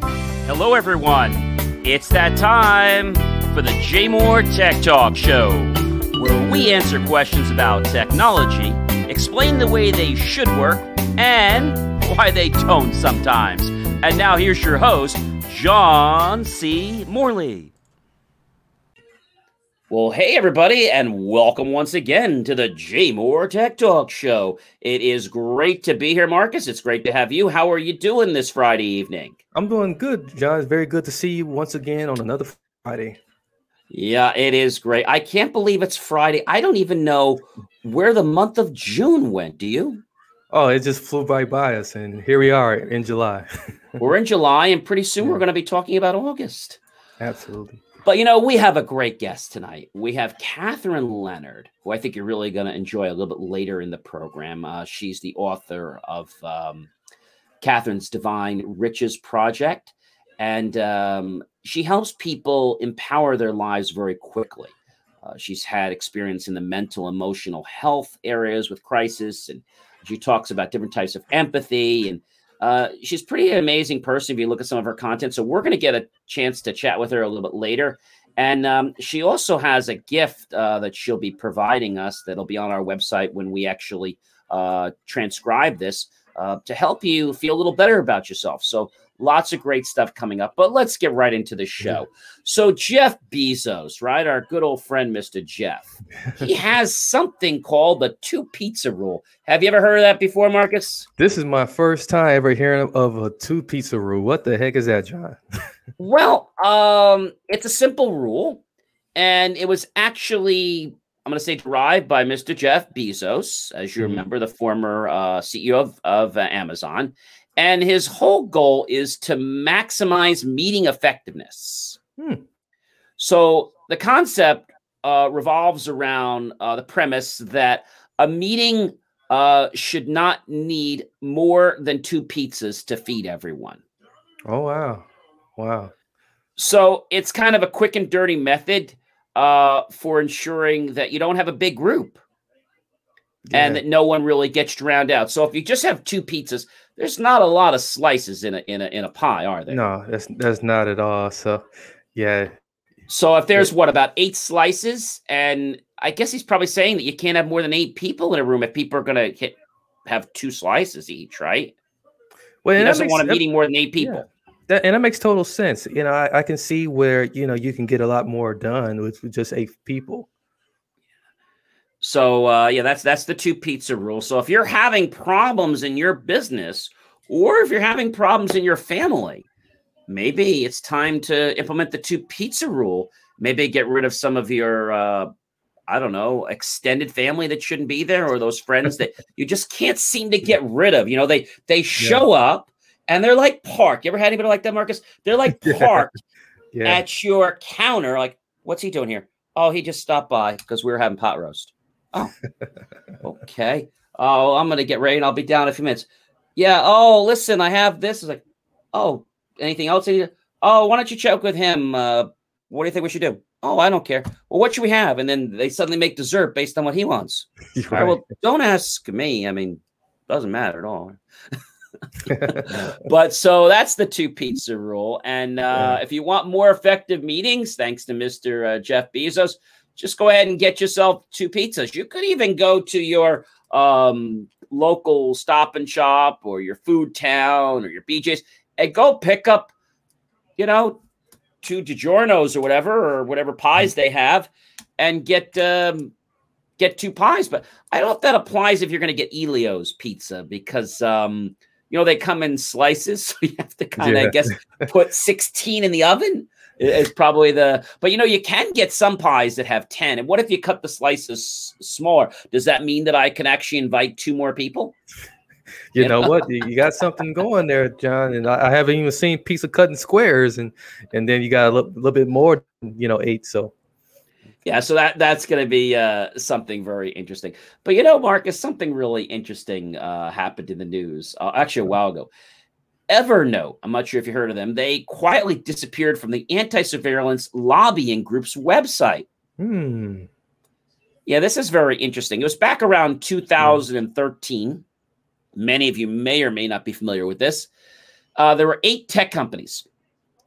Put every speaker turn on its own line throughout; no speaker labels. Hello, everyone. It's that time for the JMOR Tech Talk Show, where we answer questions about technology, explain the way they should work, and why they don't sometimes. And now here's your host, John C. Morley. Well, hey, everybody, and welcome once again to the JMOR Tech Talk Show. It is great to be here, Marcus. It's great to have you. How are you doing this Friday evening?
I'm doing good, John. It's very good to see you once again on another Friday.
Yeah, it is great. I can't believe it's Friday. I don't even know where the month of June went. Do you?
Oh, it just flew right by us, and here we are in July.
we're in July, and pretty soon yeah. we're going to be talking about August.
Absolutely.
But you know, we have a great guest tonight. We have Catherine Leonard, who I think you're really going to enjoy a little bit later in the program. Uh, she's the author of um, Catherine's Divine Riches Project, and um, she helps people empower their lives very quickly. Uh, she's had experience in the mental, emotional health areas with crisis, and she talks about different types of empathy and uh, she's pretty amazing person if you look at some of her content. So we're going to get a chance to chat with her a little bit later. And um, she also has a gift uh, that she'll be providing us that'll be on our website when we actually uh, transcribe this uh, to help you feel a little better about yourself. So Lots of great stuff coming up, but let's get right into the show. So, Jeff Bezos, right? Our good old friend, Mr. Jeff, he has something called the two pizza rule. Have you ever heard of that before, Marcus?
This is my first time ever hearing of a two pizza rule. What the heck is that, John?
well, um, it's a simple rule, and it was actually I'm going to say derived by Mr. Jeff Bezos, as you mm-hmm. remember, the former uh, CEO of, of uh, Amazon. And his whole goal is to maximize meeting effectiveness. Hmm. So the concept uh, revolves around uh, the premise that a meeting uh, should not need more than two pizzas to feed everyone.
Oh, wow. Wow.
So it's kind of a quick and dirty method uh, for ensuring that you don't have a big group. Yeah. And that no one really gets drowned out. So if you just have two pizzas, there's not a lot of slices in a in a in a pie, are there?
No, that's that's not at all. So, yeah.
So if there's what about eight slices, and I guess he's probably saying that you can't have more than eight people in a room if people are gonna hit, have two slices each, right? Well, he doesn't makes, want eating more than eight people. Yeah.
That, and that makes total sense. You know, I, I, can see where you know you can get a lot more done with just eight people.
So uh, yeah, that's that's the two pizza rule. So if you're having problems in your business, or if you're having problems in your family, maybe it's time to implement the two pizza rule. Maybe get rid of some of your uh, I don't know, extended family that shouldn't be there, or those friends that you just can't seem to get rid of. You know, they they show yeah. up and they're like park. You ever had anybody like that, Marcus? They're like park yeah. Yeah. at your counter. Like, what's he doing here? Oh, he just stopped by because we were having pot roast. Oh, okay. Oh, I'm gonna get ready and I'll be down in a few minutes. Yeah. Oh, listen, I have this. It's like, oh, anything else? Oh, why don't you check with him? Uh, what do you think we should do? Oh, I don't care. Well, what should we have? And then they suddenly make dessert based on what he wants. Right. Right, well, don't ask me. I mean, doesn't matter at all. but so that's the two pizza rule. And uh, yeah. if you want more effective meetings, thanks to Mr. Uh, Jeff Bezos, just go ahead and get yourself two pizzas. You could even go to your um, local stop and shop or your food town or your BJ's and go pick up, you know, two DiGiorno's or whatever, or whatever pies they have and get, um, get two pies. But I don't know if that applies if you're going to get Ellio's pizza because, um, you know, they come in slices. So you have to kind of, yeah. I guess, put 16 in the oven is probably the but you know you can get some pies that have 10 and what if you cut the slices smaller does that mean that i can actually invite two more people
you, you know, know what you got something going there john and I, I haven't even seen pizza cutting squares and and then you got a little, little bit more you know eight so
yeah so that that's going to be uh, something very interesting but you know marcus something really interesting uh, happened in the news uh, actually a while ago Evernote, I'm not sure if you heard of them, they quietly disappeared from the anti surveillance lobbying group's website. Hmm. Yeah, this is very interesting. It was back around 2013. Many of you may or may not be familiar with this. Uh, there were eight tech companies,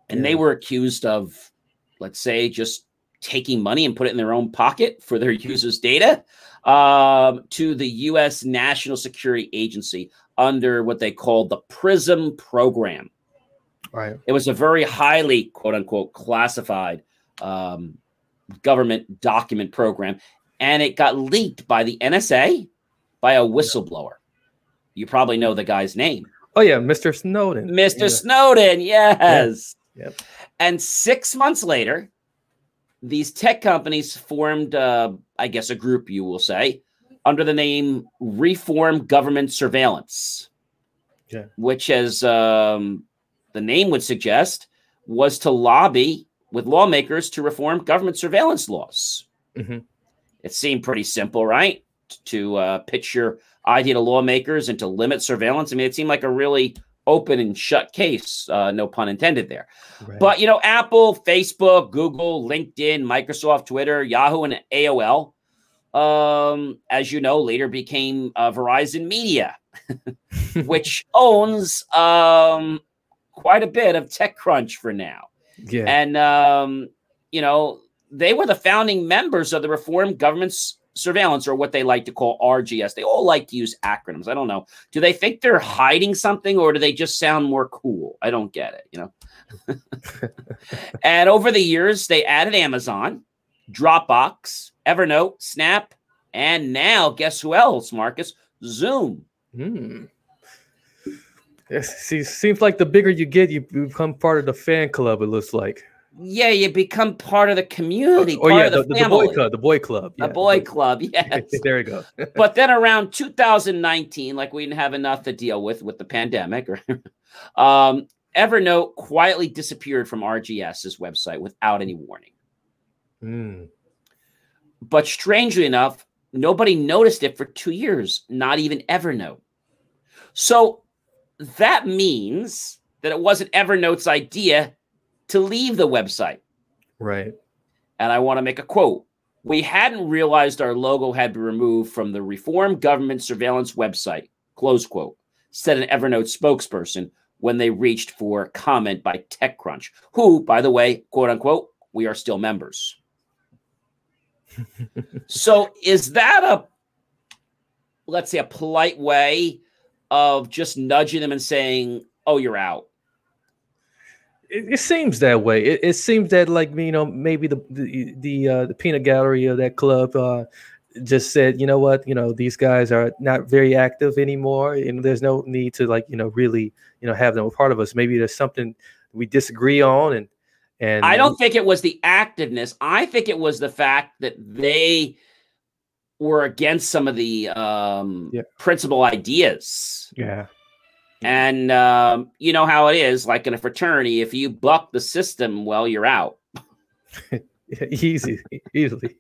and yeah. they were accused of, let's say, just taking money and put it in their own pocket for their users' data um, to the U.S. National Security Agency under what they called the PRISM program. Right. It was a very highly, quote unquote, classified um, government document program, and it got leaked by the NSA by a whistleblower. You probably know the guy's name.
Oh yeah, Mr. Snowden.
Mr. Yeah. Snowden, yes. Yep. yep. And six months later, these tech companies formed, uh, I guess, a group. You will say under the name Reform Government Surveillance, okay. which, as um, the name would suggest, was to lobby with lawmakers to reform government surveillance laws. Mm-hmm. It seemed pretty simple, right? To uh, pitch your idea to lawmakers and to limit surveillance. I mean, it seemed like a really open and shut case, uh, no pun intended there. Right. But, you know, Apple, Facebook, Google, LinkedIn, Microsoft, Twitter, Yahoo, and AOL um, as you know, later became uh, Verizon Media, which owns um, quite a bit of TechCrunch for now. Yeah. And, um, you know, they were the founding members of the Reform Government Surveillance, or what they like to call RGS. They all like to use acronyms. I don't know. Do they think they're hiding something, or do they just sound more cool? I don't get it, you know? and over the years, they added Amazon Dropbox, Evernote, Snap, and now guess who else, Marcus? Zoom. Mm.
see, seems like the bigger you get, you become part of the fan club. It looks like.
Yeah, you become part of the community. Oh, yeah, the, the,
the, boy club.
The boy club. Yeah, the boy, boy club. Yes.
there you go.
but then around 2019, like we didn't have enough to deal with with the pandemic, or um, Evernote quietly disappeared from RGS's website without any warning. Mm. But strangely enough, nobody noticed it for two years, not even Evernote. So that means that it wasn't Evernote's idea to leave the website.
Right.
And I want to make a quote. We hadn't realized our logo had been removed from the Reform Government Surveillance website, close quote, said an Evernote spokesperson when they reached for comment by TechCrunch, who, by the way, quote unquote, we are still members so is that a let's say a polite way of just nudging them and saying, "Oh, you're out."
It, it seems that way. It, it, seems that like you know maybe the the the, uh, the peanut gallery of that club uh, just said, you know what, you know these guys are not very active anymore, and there's no need to like you know really you know have them a part of us. Maybe there's something we disagree on, and and
I don't think it was the activeness. I think it was the fact that they were against some of the um, yeah. principal ideas.
Yeah.
And um, you know how it is, like in a fraternity, if you buck the system, well, you're out.
Easy, easily.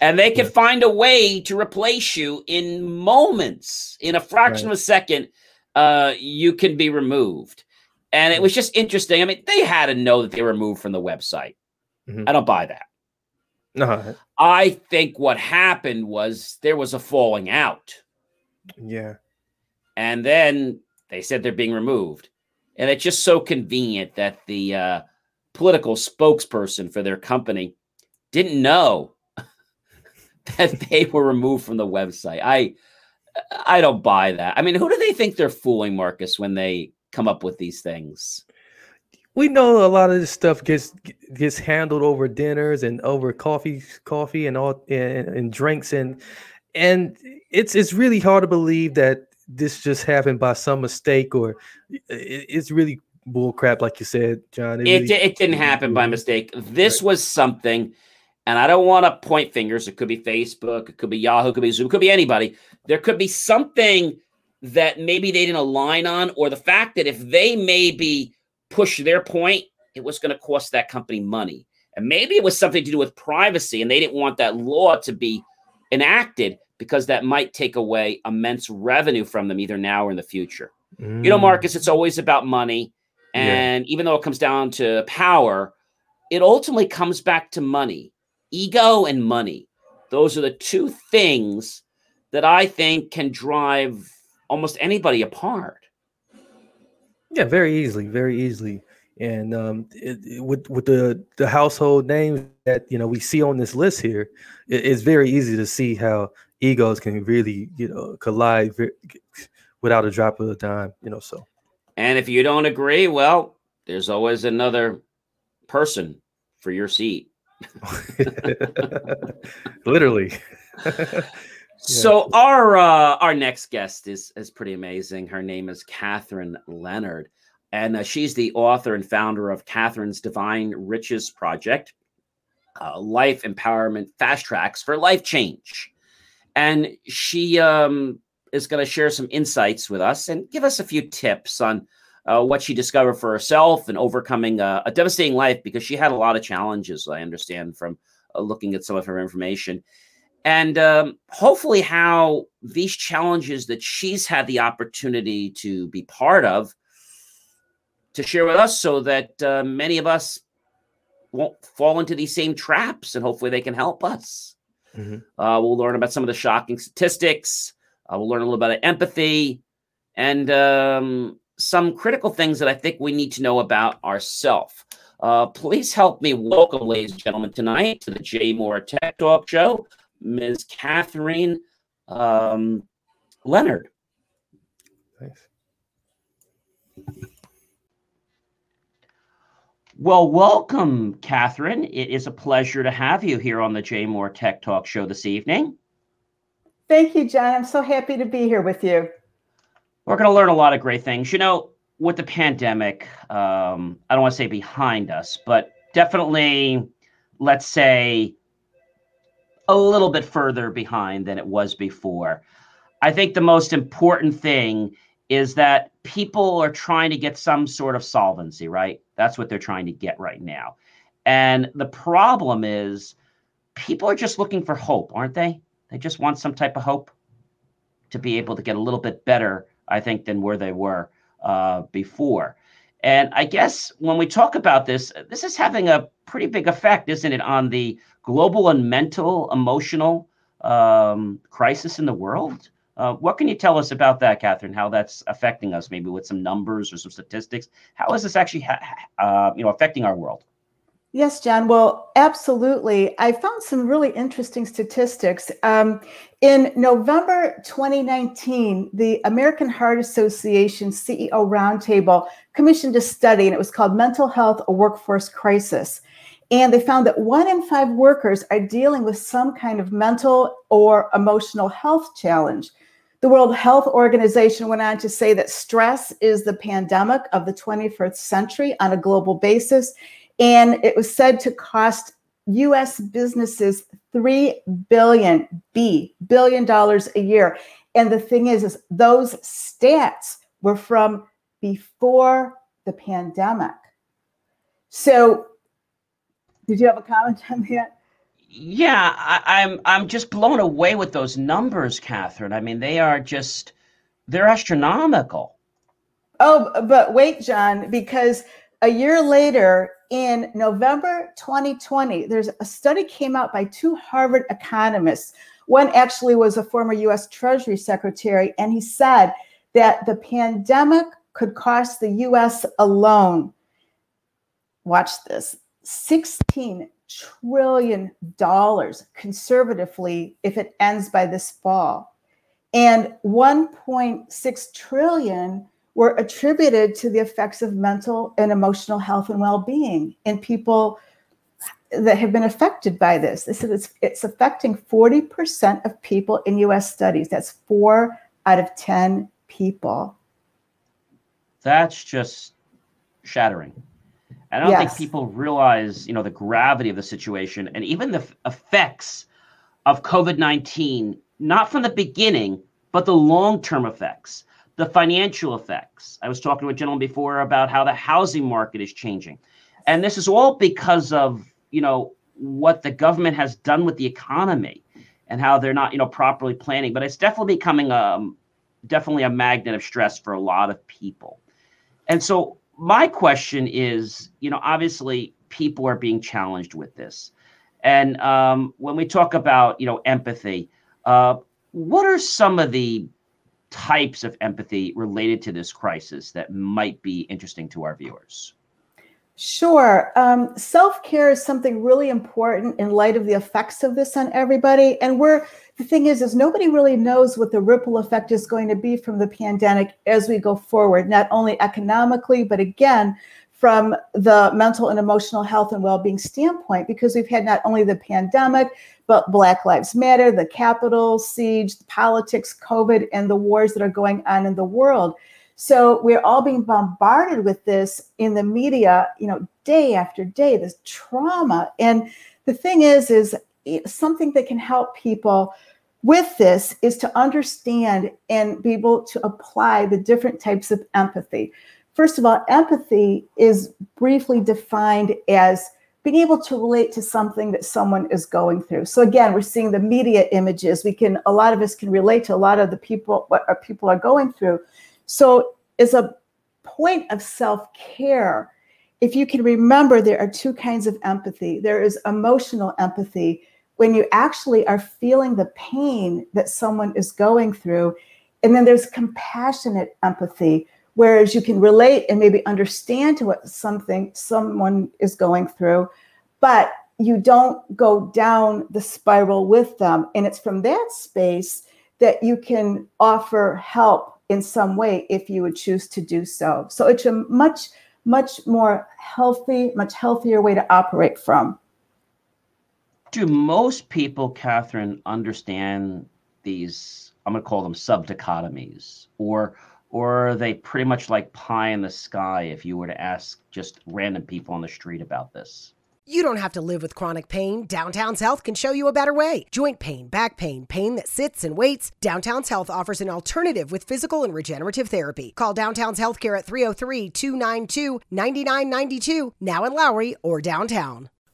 and they could yeah. find a way to replace you in moments, in a fraction right. of a second, uh, you can be removed. And it was just interesting. I mean, they had to know that they were moved from the website. Mm-hmm. I don't buy that. No. Uh-huh. I think what happened was there was a falling out.
Yeah.
And then they said they're being removed. And it's just so convenient that the uh, political spokesperson for their company didn't know that they were removed from the website. I I don't buy that. I mean, who do they think they're fooling, Marcus, when they come up with these things?
We know a lot of this stuff gets gets handled over dinners and over coffee, coffee and all and, and drinks and and it's it's really hard to believe that this just happened by some mistake or it, it's really bull crap like you said john
it,
it,
really, it didn't happen by mistake this right. was something and i don't want to point fingers it could be facebook it could be yahoo it could be zoom it could be anybody there could be something that maybe they didn't align on, or the fact that if they maybe push their point, it was going to cost that company money. And maybe it was something to do with privacy, and they didn't want that law to be enacted because that might take away immense revenue from them either now or in the future. Mm. You know, Marcus, it's always about money. And yeah. even though it comes down to power, it ultimately comes back to money, ego and money. Those are the two things that I think can drive almost anybody apart.
Yeah, very easily, very easily. And um, it, it, with with the the household names that you know we see on this list here, it, it's very easy to see how egos can really you know collide very, without a drop of a dime. You know, so.
And if you don't agree, well, there's always another person for your seat.
Literally.
So our uh, our next guest is is pretty amazing. Her name is Catherine Leonard, and uh, she's the author and founder of Catherine's Divine Riches Project, uh, Life Empowerment Fast Tracks for Life Change, and she um, is going to share some insights with us and give us a few tips on uh, what she discovered for herself and overcoming a, devastating life because she had a lot of challenges. I understand from uh, looking at some of her information and um, hopefully how these challenges that she's had the opportunity to be part of to share with us so that uh, many of us won't fall into these same traps and hopefully they can help us mm-hmm. uh, we'll learn about some of the shocking statistics uh, we'll learn a little about empathy and um, some critical things that i think we need to know about ourselves uh, please help me welcome, ladies and gentlemen, tonight to the JMOR Tech Talk Show. Ms. Catherine um, Leonard. Nice. Well, welcome, Catherine. It is a pleasure to have you here on the JMOR Tech Talk Show this evening.
Thank you, John. I'm so happy to be here with you.
We're going to learn a lot of great things. You know, with the pandemic, um, I don't want to say behind us, but definitely, let's say, a little bit further behind than it was before. I think the most important thing is that people are trying to get some sort of solvency, right? That's what they're trying to get right now. And the problem is people are just looking for hope, aren't they? They just want some type of hope to be able to get a little bit better, I think, than where they were uh, before. And I guess when we talk about this, this is having a pretty big effect, isn't it, on the global and mental, emotional um, crisis in the world? Uh, what can you tell us about that, Catherine? How that's affecting us, maybe with some numbers or some statistics? How is this actually, ha- uh, you know, affecting our world?
Yes, John. Well, absolutely. I found some really interesting statistics. Um, in November 2019, the American Heart Association CEO Roundtable commissioned a study, and it was called Mental Health A Workforce Crisis. And they found that one in five workers are dealing with some kind of mental or emotional health challenge. The World Health Organization went on to say that stress is the pandemic of the 21st century on a global basis and it was said to cost US businesses 3 billion B billion dollars a year. And the thing is is those stats were from before the pandemic. So did you have a comment on that?
Yeah, I, am I'm, I'm just blown away with those numbers, Catherine. I mean, they are just they're astronomical.
Oh, but wait, John, because a year later in November 2020, there's a study came out by two Harvard economists. One actually was a former US Treasury Secretary, and he said that the pandemic could cost the US alone, watch this, $16 trillion conservatively if it ends by this fall. And 1.6 trillion were attributed to the effects of mental and emotional health and well-being in people that have been affected by this. This is it's, it's affecting 40% of people in US studies. That's four out of 10 people.
That's just shattering. I don't yes. think people realize, you know, the gravity of the situation and even the f- effects of COVID-19, not from the beginning, but the long-term effects the financial effects. I was talking to a gentleman before about how the housing market is changing. And this is all because of, you know, what the government has done with the economy and how they're not, you know, properly planning. But it's definitely becoming a um, definitely a magnet of stress for a lot of people. And so my question is, you know, obviously people are being challenged with this. And um, when we talk about, you know, empathy, uh, what are some of the types of empathy related to this crisis that might be interesting to our viewers?
Sure. Um, Self care is something really important in light of the effects of this on everybody. And we're, the thing is, is nobody really knows what the ripple effect is going to be from the pandemic as we go forward, not only economically, but again, from the mental and emotional health and well being standpoint, because we've had not only the pandemic, but Black Lives Matter, the Capitol siege, politics, COVID, and the wars that are going on in the world. So we're all being bombarded with this in the media, you know, day after day, this trauma. And the thing is, is something that can help people with this is to understand and be able to apply the different types of empathy. First of all, empathy is briefly defined as being able to relate to something that someone is going through. So again, we're seeing the media images. We can a lot of us can relate to a lot of the people what our people are going through. So it's a point of self-care. If you can remember, there are two kinds of empathy. There is emotional empathy when you actually are feeling the pain that someone is going through. And then there's compassionate empathy Whereas you can relate and maybe understand to what something someone is going through, but you don't go down the spiral with them. And it's from that space that you can offer help in some way if you would choose to do so. So it's a much, much more healthy, much healthier way to operate from.
Do most people, Catherine, understand these? I'm going to call them dichotomies, or or are they pretty much like pie in the sky if you were to ask just random people on the street about this?
You don't have to live with chronic pain. Downtown's Health can show you a better way. Joint pain, back pain, pain that sits and waits. Downtown's Health offers an alternative with physical and regenerative therapy. Call Downtown's Healthcare at 303 292 9992, now in Lowry or downtown.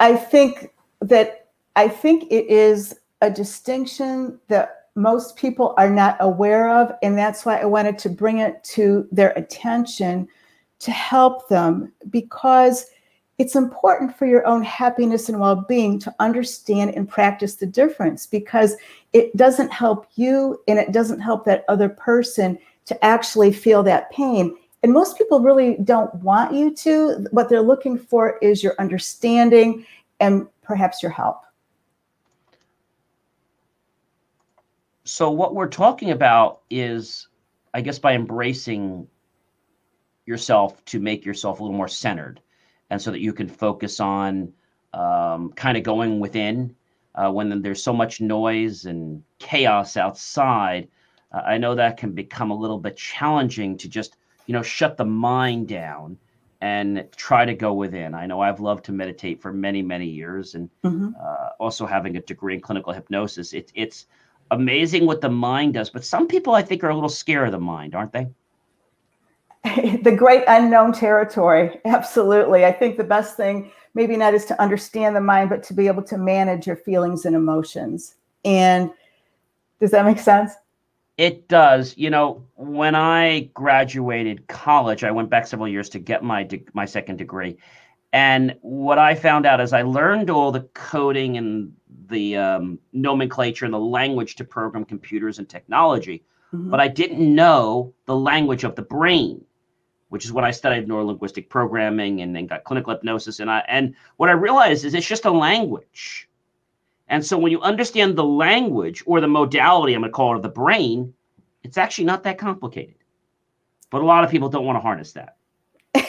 I think that I think it is a distinction that most people are not aware of, and that's why I wanted to bring it to their attention to help them because it's important for your own happiness and well being to understand and practice the difference because it doesn't help you and it doesn't help that other person to actually feel that pain. And most people really don't want you to. What they're looking for is your understanding and perhaps your help.
So, what we're talking about is, I guess, by embracing yourself to make yourself a little more centered and so that you can focus on um, kind of going within uh, when there's so much noise and chaos outside. Uh, I know that can become a little bit challenging to just you know, shut the mind down and try to go within. I know I've loved to meditate for many, many years, and mm-hmm. uh, also having a degree in clinical hypnosis. It's it's amazing what the mind does. But some people, I think, are a little scared of the mind, aren't they?
the great unknown territory. Absolutely, I think the best thing, maybe not, is to understand the mind, but to be able to manage your feelings and emotions. And does that make sense?
It does. You know, when I graduated college, I went back several years to get my de- my second degree, and what I found out is I learned all the coding and the um, nomenclature and the language to program computers and technology, mm-hmm. but I didn't know the language of the brain, which is what I studied neurolinguistic programming and then got clinical hypnosis. And I and what I realized is it's just a language. And so when you understand the language or the modality, I'm going to call it of the brain, it's actually not that complicated. But a lot of people don't want to harness that.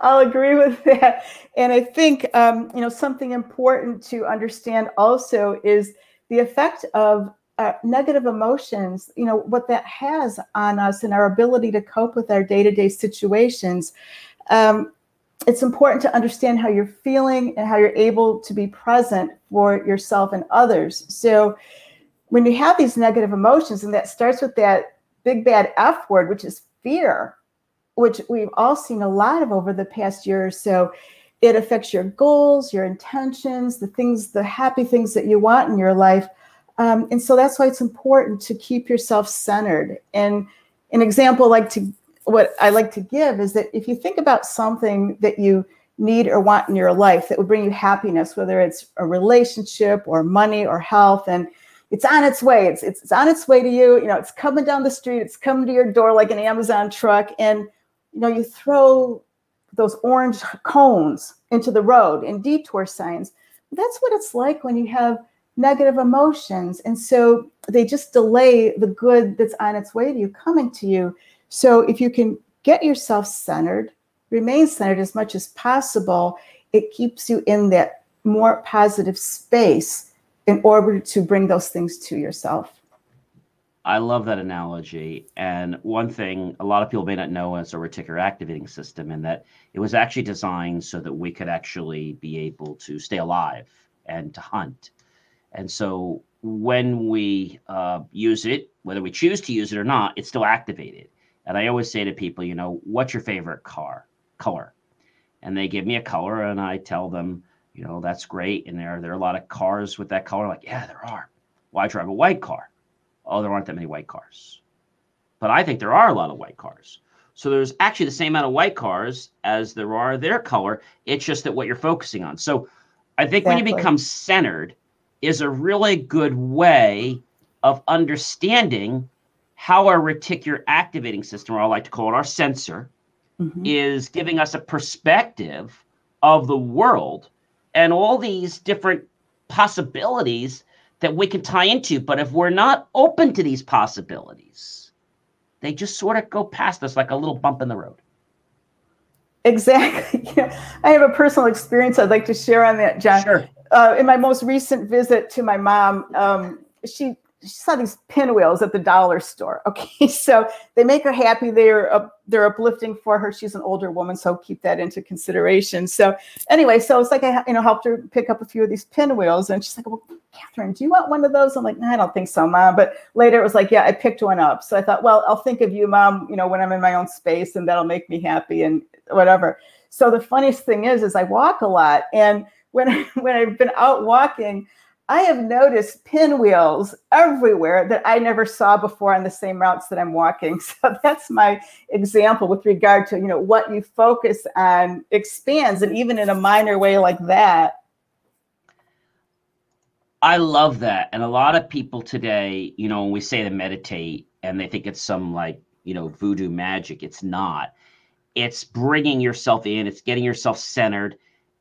I'll agree with that. And I think, um, you know, something important to understand also is the effect of uh, negative emotions, you know, what that has on us and our ability to cope with our day to day situations. Um, it's important to understand how you're feeling and how you're able to be present for yourself and others. So when you have these negative emotions, and that starts with that big bad F word, which is fear, which we've all seen a lot of over the past year or so. It affects your goals, your intentions, the things, the happy things that you want in your life. Um, and so that's why it's important to keep yourself centered. And an example, like to what I like to give is that if you think about something that you need or want in your life that would bring you happiness, whether it's a relationship or money or health, and it's on its way. It's, it's, it's on its way to you. You know, it's coming down the street. It's coming to your door like an Amazon truck. And, you know, you throw those orange cones into the road and detour signs. That's what it's like when you have negative emotions. And so they just delay the good that's on its way to you coming to you. So if you can get yourself centered, remain centered as much as possible, it keeps you in that more positive space in order to bring those things to yourself.
I love that analogy. And one thing a lot of people may not know is a reticular activating system, and that it was actually designed so that we could actually be able to stay alive and to hunt. And so when we uh, use it, whether we choose to use it or not, it's still activated. And I always say to people, you know, what's your favorite car color? And they give me a color, and I tell them, you know, that's great. And there, there are a lot of cars with that color. like, yeah, there are. Why drive a white car? Oh, there aren't that many white cars. But I think there are a lot of white cars. So there's actually the same amount of white cars as there are their color. It's just that what you're focusing on. So I think exactly. when you become centered is a really good way of understanding how our reticular activating system, or I like to call it our sensor, mm-hmm. is giving us a perspective of the world and all these different possibilities that we can tie into. But if we're not open to these possibilities, they just sort of go past us like a little bump in the road.
Exactly. Yeah. I have a personal experience I'd like to share on that, John. Sure. Uh, in my most recent visit to my mom, um, she she saw these pinwheels at the dollar store. Okay, so they make her happy. They're uh, they're uplifting for her. She's an older woman, so keep that into consideration. So anyway, so it's like I you know helped her pick up a few of these pinwheels, and she's like, "Well, Catherine, do you want one of those?" I'm like, "No, I don't think so, mom." But later it was like, "Yeah, I picked one up." So I thought, "Well, I'll think of you, mom. You know, when I'm in my own space, and that'll make me happy and whatever." So the funniest thing is, is I walk a lot, and when when I've been out walking. I have noticed pinwheels everywhere that I never saw before on the same routes that I'm walking. So that's my example with regard to, you know, what you focus on expands and even in a minor way like that.
I love that. And a lot of people today, you know, when we say to meditate and they think it's some like, you know, voodoo magic, it's not. It's bringing yourself in, it's getting yourself centered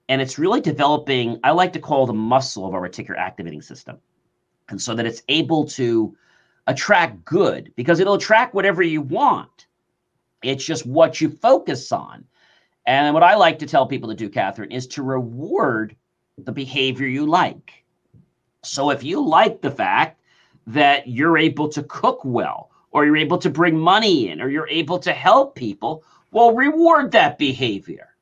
and it's really developing i like to call the muscle of our reticular activating system and so that it's able to attract good because it'll attract whatever you want it's just what you focus on and what i like to tell people to do catherine is to reward the behavior you like so if you like the fact that you're able to cook well or you're able to bring money in or you're able to help people well reward that behavior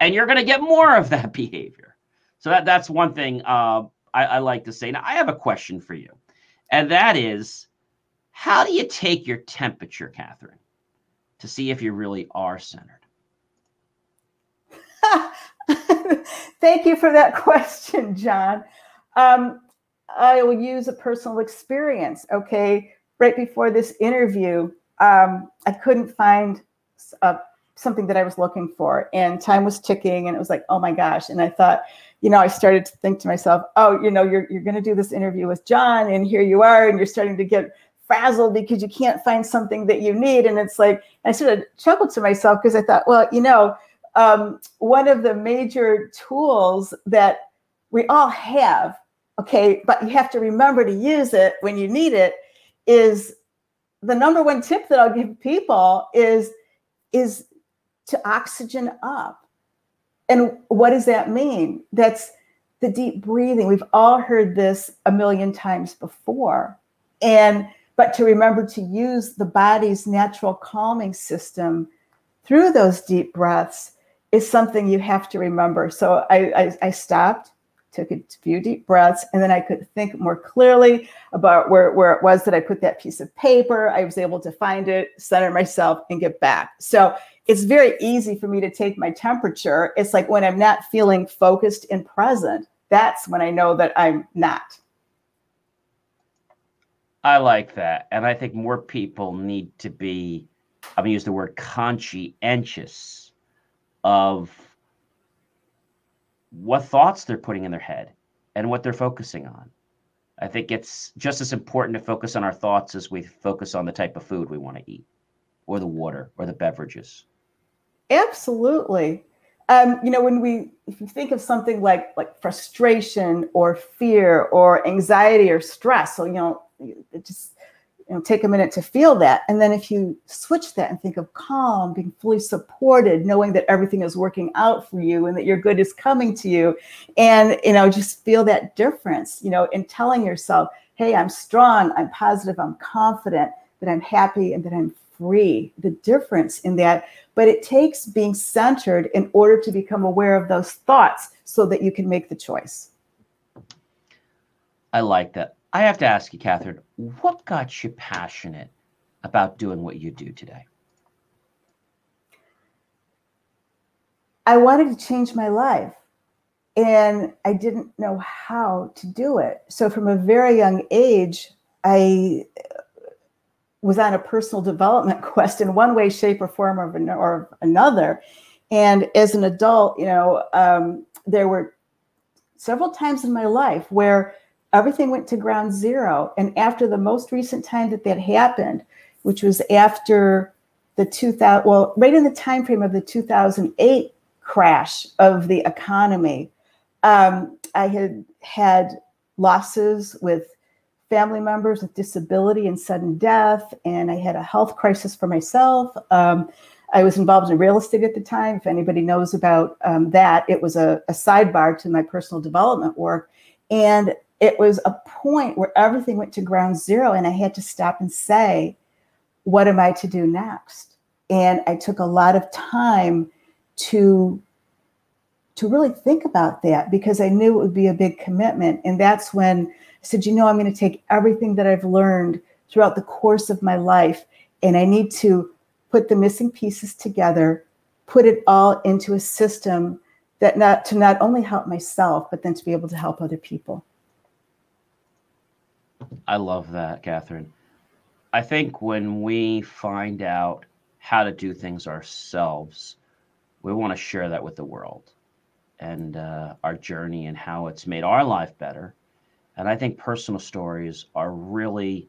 and you're going to get more of that behavior. So that, that's one thing uh, I, I like to say. Now, I have a question for you, and that is how do you take your temperature, Catherine, to see if you really are centered?
Thank you for that question, John. Um, I will use a personal experience. Okay, right before this interview, um, I couldn't find a something that I was looking for. And time was ticking and it was like, oh my gosh. And I thought, you know, I started to think to myself, oh, you know, you're, you're going to do this interview with John and here you are and you're starting to get frazzled because you can't find something that you need. And it's like, I sort of chuckled to myself because I thought, well, you know, um, one of the major tools that we all have, okay, but you have to remember to use it when you need it is the number one tip that I'll give people is is to oxygen up. And what does that mean? That's the deep breathing. We've all heard this a million times before. And but to remember to use the body's natural calming system through those deep breaths is something you have to remember. So I, I, I stopped, took a few deep breaths, and then I could think more clearly about where, where it was that I put that piece of paper. I was able to find it, center myself, and get back. So it's very easy for me to take my temperature. It's like when I'm not feeling focused and present, that's when I know that I'm not.
I like that. And I think more people need to be, I'm going to use the word conscientious of what thoughts they're putting in their head and what they're focusing on. I think it's just as important to focus on our thoughts as we focus on the type of food we want to eat or the water or the beverages.
Absolutely. Um, you know, when we if you think of something like like frustration or fear or anxiety or stress, so you know, just you know, take a minute to feel that. And then if you switch that and think of calm, being fully supported, knowing that everything is working out for you and that your good is coming to you, and you know, just feel that difference, you know, in telling yourself, hey, I'm strong, I'm positive, I'm confident, that I'm happy and that I'm free, the difference in that. But it takes being centered in order to become aware of those thoughts so that you can make the choice.
I like that. I have to ask you, Catherine, what got you passionate about doing what you do today?
I wanted to change my life and I didn't know how to do it. So, from a very young age, I was on a personal development quest in one way, shape, or form or, or another. And as an adult, you know, um, there were several times in my life where everything went to ground zero. And after the most recent time that that happened, which was after the 2000, well, right in the time frame of the 2008 crash of the economy, um, I had had losses with family members with disability and sudden death, and I had a health crisis for myself. Um, I was involved in real estate at the time. If anybody knows about um, that, it was a, a sidebar to my personal development work. And it was a point where everything went to ground zero, and I had to stop and say, What am I to do next? And I took a lot of time to to really think about that because I knew it would be a big commitment. And that's when I said, you know, I'm going to take everything that I've learned throughout the course of my life and I need to put the missing pieces together, put it all into a system that not to not only help myself, but then to be able to help other people.
I love that, Catherine. I think when we find out how to do things ourselves, we want to share that with the world and uh, our journey and how it's made our life better and I think personal stories are really,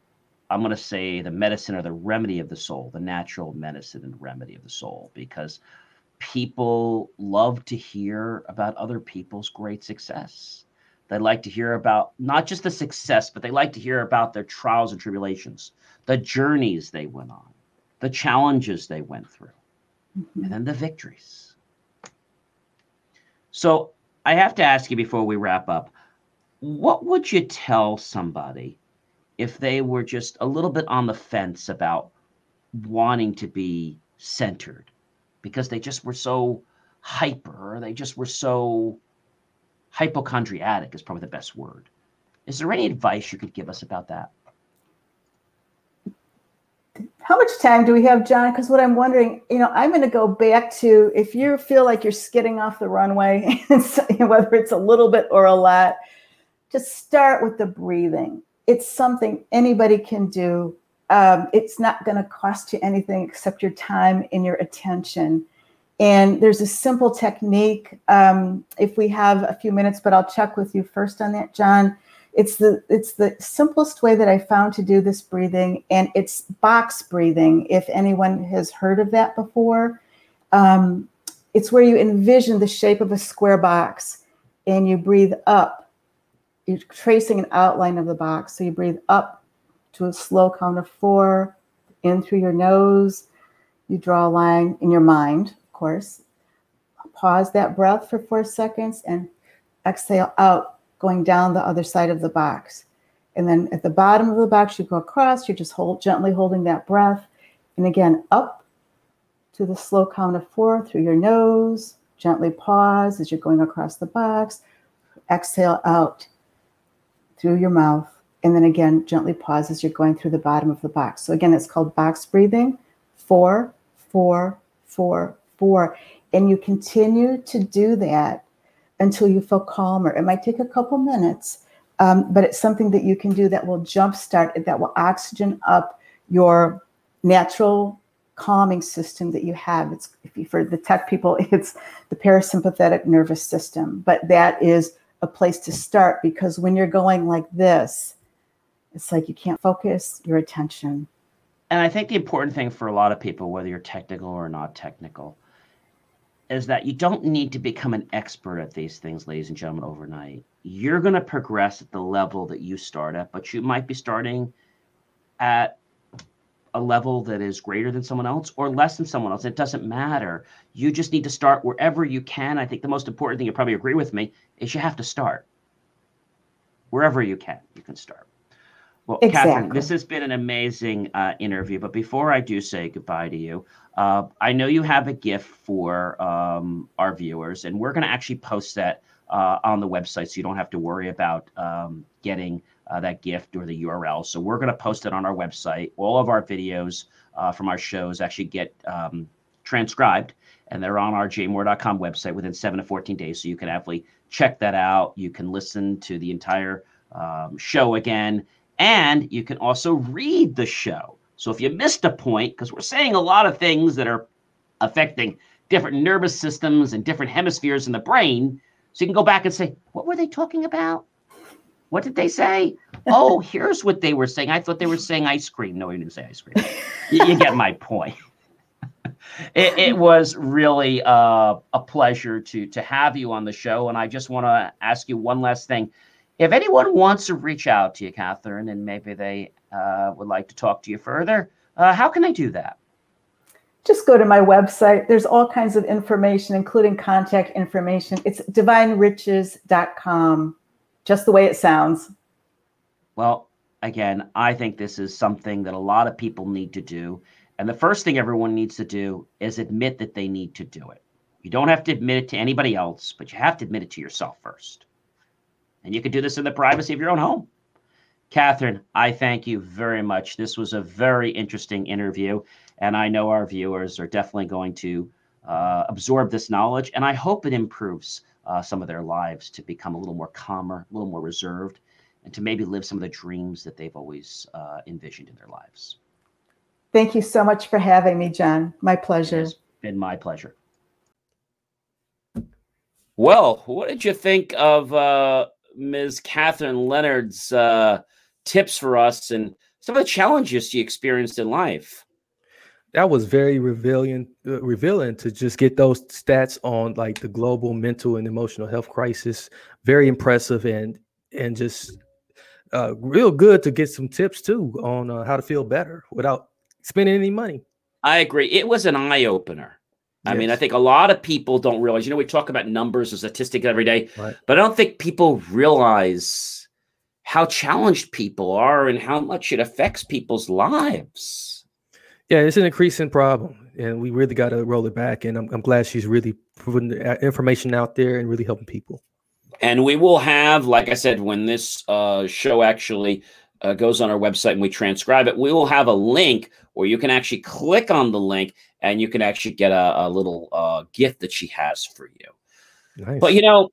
I'm going to say, the medicine or the remedy of the soul, the natural medicine and remedy of the soul, because people love to hear about other people's great success. They like to hear about not just the success, but they like to hear about their trials and tribulations, the journeys they went on, the challenges they went through, mm-hmm. and then the victories. So I have to ask you before we wrap up what would you tell somebody if they were just a little bit on the fence about wanting to be centered because they just were so hyper or they just were so hypochondriatic is probably the best word is there any advice you could give us about that
how much time do we have john because what i'm wondering you know i'm going to go back to if you feel like you're skidding off the runway whether it's a little bit or a lot to start with the breathing. It's something anybody can do. Um, it's not going to cost you anything except your time and your attention. And there's a simple technique. Um, if we have a few minutes, but I'll check with you first on that, John. It's the it's the simplest way that I found to do this breathing, and it's box breathing. If anyone has heard of that before, um, it's where you envision the shape of a square box, and you breathe up you're tracing an outline of the box. So you breathe up to a slow count of four, in through your nose. You draw a line in your mind, of course. Pause that breath for four seconds and exhale out, going down the other side of the box. And then at the bottom of the box, you go across. You're just hold, gently holding that breath. And again, up to the slow count of four through your nose. Gently pause as you're going across the box. Exhale out through your mouth, and then again, gently pause as you're going through the bottom of the box. So again, it's called box breathing. Four, four, four, four. And you continue to do that until you feel calmer. It might take a couple minutes, um, but it's something that you can do that will jumpstart, that will oxygen up your natural calming system that you have. It's you, for the tech people, it's the parasympathetic nervous system, but that is a place to start because when you're going like this, it's like you can't focus your attention.
And I think the important thing for a lot of people, whether you're technical or not technical, is that you don't need to become an expert at these things, ladies and gentlemen, overnight. You're going to progress at the level that you start at, but you might be starting at a level that is greater than someone else or less than someone else. It doesn't matter. You just need to start wherever you can. I think the most important thing, you probably agree with me, is you have to start wherever you can. You can start. Well, exactly. Catherine, this has been an amazing uh, interview. But before I do say goodbye to you, uh, I know you have a gift for um, our viewers, and we're going to actually post that uh, on the website so you don't have to worry about um, getting uh, that gift or the URL. So we're going to post it on our website. All of our videos uh, from our shows actually get um, transcribed, and they're on our jmor.com website within seven to 14 days. So you can actually check that out. You can listen to the entire um, show again, and you can also read the show. So if you missed a point, because we're saying a lot of things that are affecting different nervous systems and different hemispheres in the brain, so you can go back and say, what were they talking about? What did they say? oh, here's what they were saying. I thought they were saying ice cream. No, you didn't say ice cream. you, you get my point it, it, was really uh, a pleasure to to have you on the show, and I just want to ask you one last thing. If anyone wants to reach out to you, Catherine, and maybe they uh, would like to talk to you further, uh, how can they do that?
Just go to my website. There's all kinds of information, including contact information. It's divineriches.com, just the way it sounds.
Well, again, I think this is something that a lot of people need to do. And the first thing everyone needs to do is admit that they need to do it. You don't have to admit it to anybody else, but you have to admit it to yourself first. And you can do this in the privacy of your own home. Catherine, I thank you very much. This was a very interesting interview, and I know our viewers are definitely going to uh, absorb this knowledge, and I hope it improves uh, some of their lives to become a little more calmer, a little more reserved, and to maybe live some of the dreams that they've always uh, envisioned in their lives.
Thank you so much for having me, John. My pleasure. It's
been my pleasure. Well, what did you think of uh, Ms. Catherine Leonard's uh, tips for us and some of the challenges she experienced in life?
That was very revealing, uh, revealing to just get those stats on like the global mental and emotional health crisis. Very impressive and and just uh, real good to get some tips too on uh, how to feel better without spending any money.
I agree. It was an eye opener. Yes. I mean, I think a lot of people don't realize, you know, we talk about numbers and statistics every day, right. but I don't think people realize how challenged people are and how much it affects people's lives.
Yeah, it's an increasing problem, and we really got to roll it back. And I'm, I'm glad she's really putting the uh, information out there and really helping people.
And we will have, like I said, when this uh, show actually uh, goes on our website and we transcribe it. We will have a link where you can actually click on the link and you can actually get a, a little uh, gift that she has for you. Nice. But you know,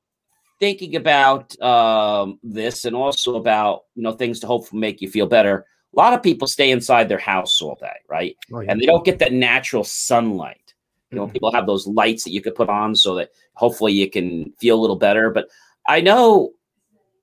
thinking about um, this and also about you know things to hopefully make you feel better. A lot of people stay inside their house all day, right? Oh, yeah. And they don't get that natural sunlight. You know, mm-hmm. people have those lights that you could put on so that hopefully you can feel a little better. But I know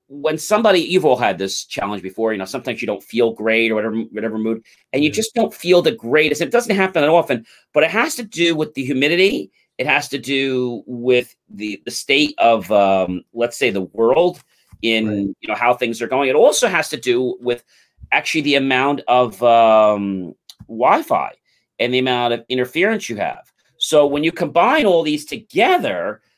when somebody you've all had this challenge before you know sometimes you don't feel great or whatever whatever mood and you just don't feel the greatest it doesn't happen that often but it has to do with the humidity it has to do with the the state of um, let's say the world in right. you know how things are going it also has to do with actually the amount of um, wi-fi and the amount of interference you have so when you combine all these together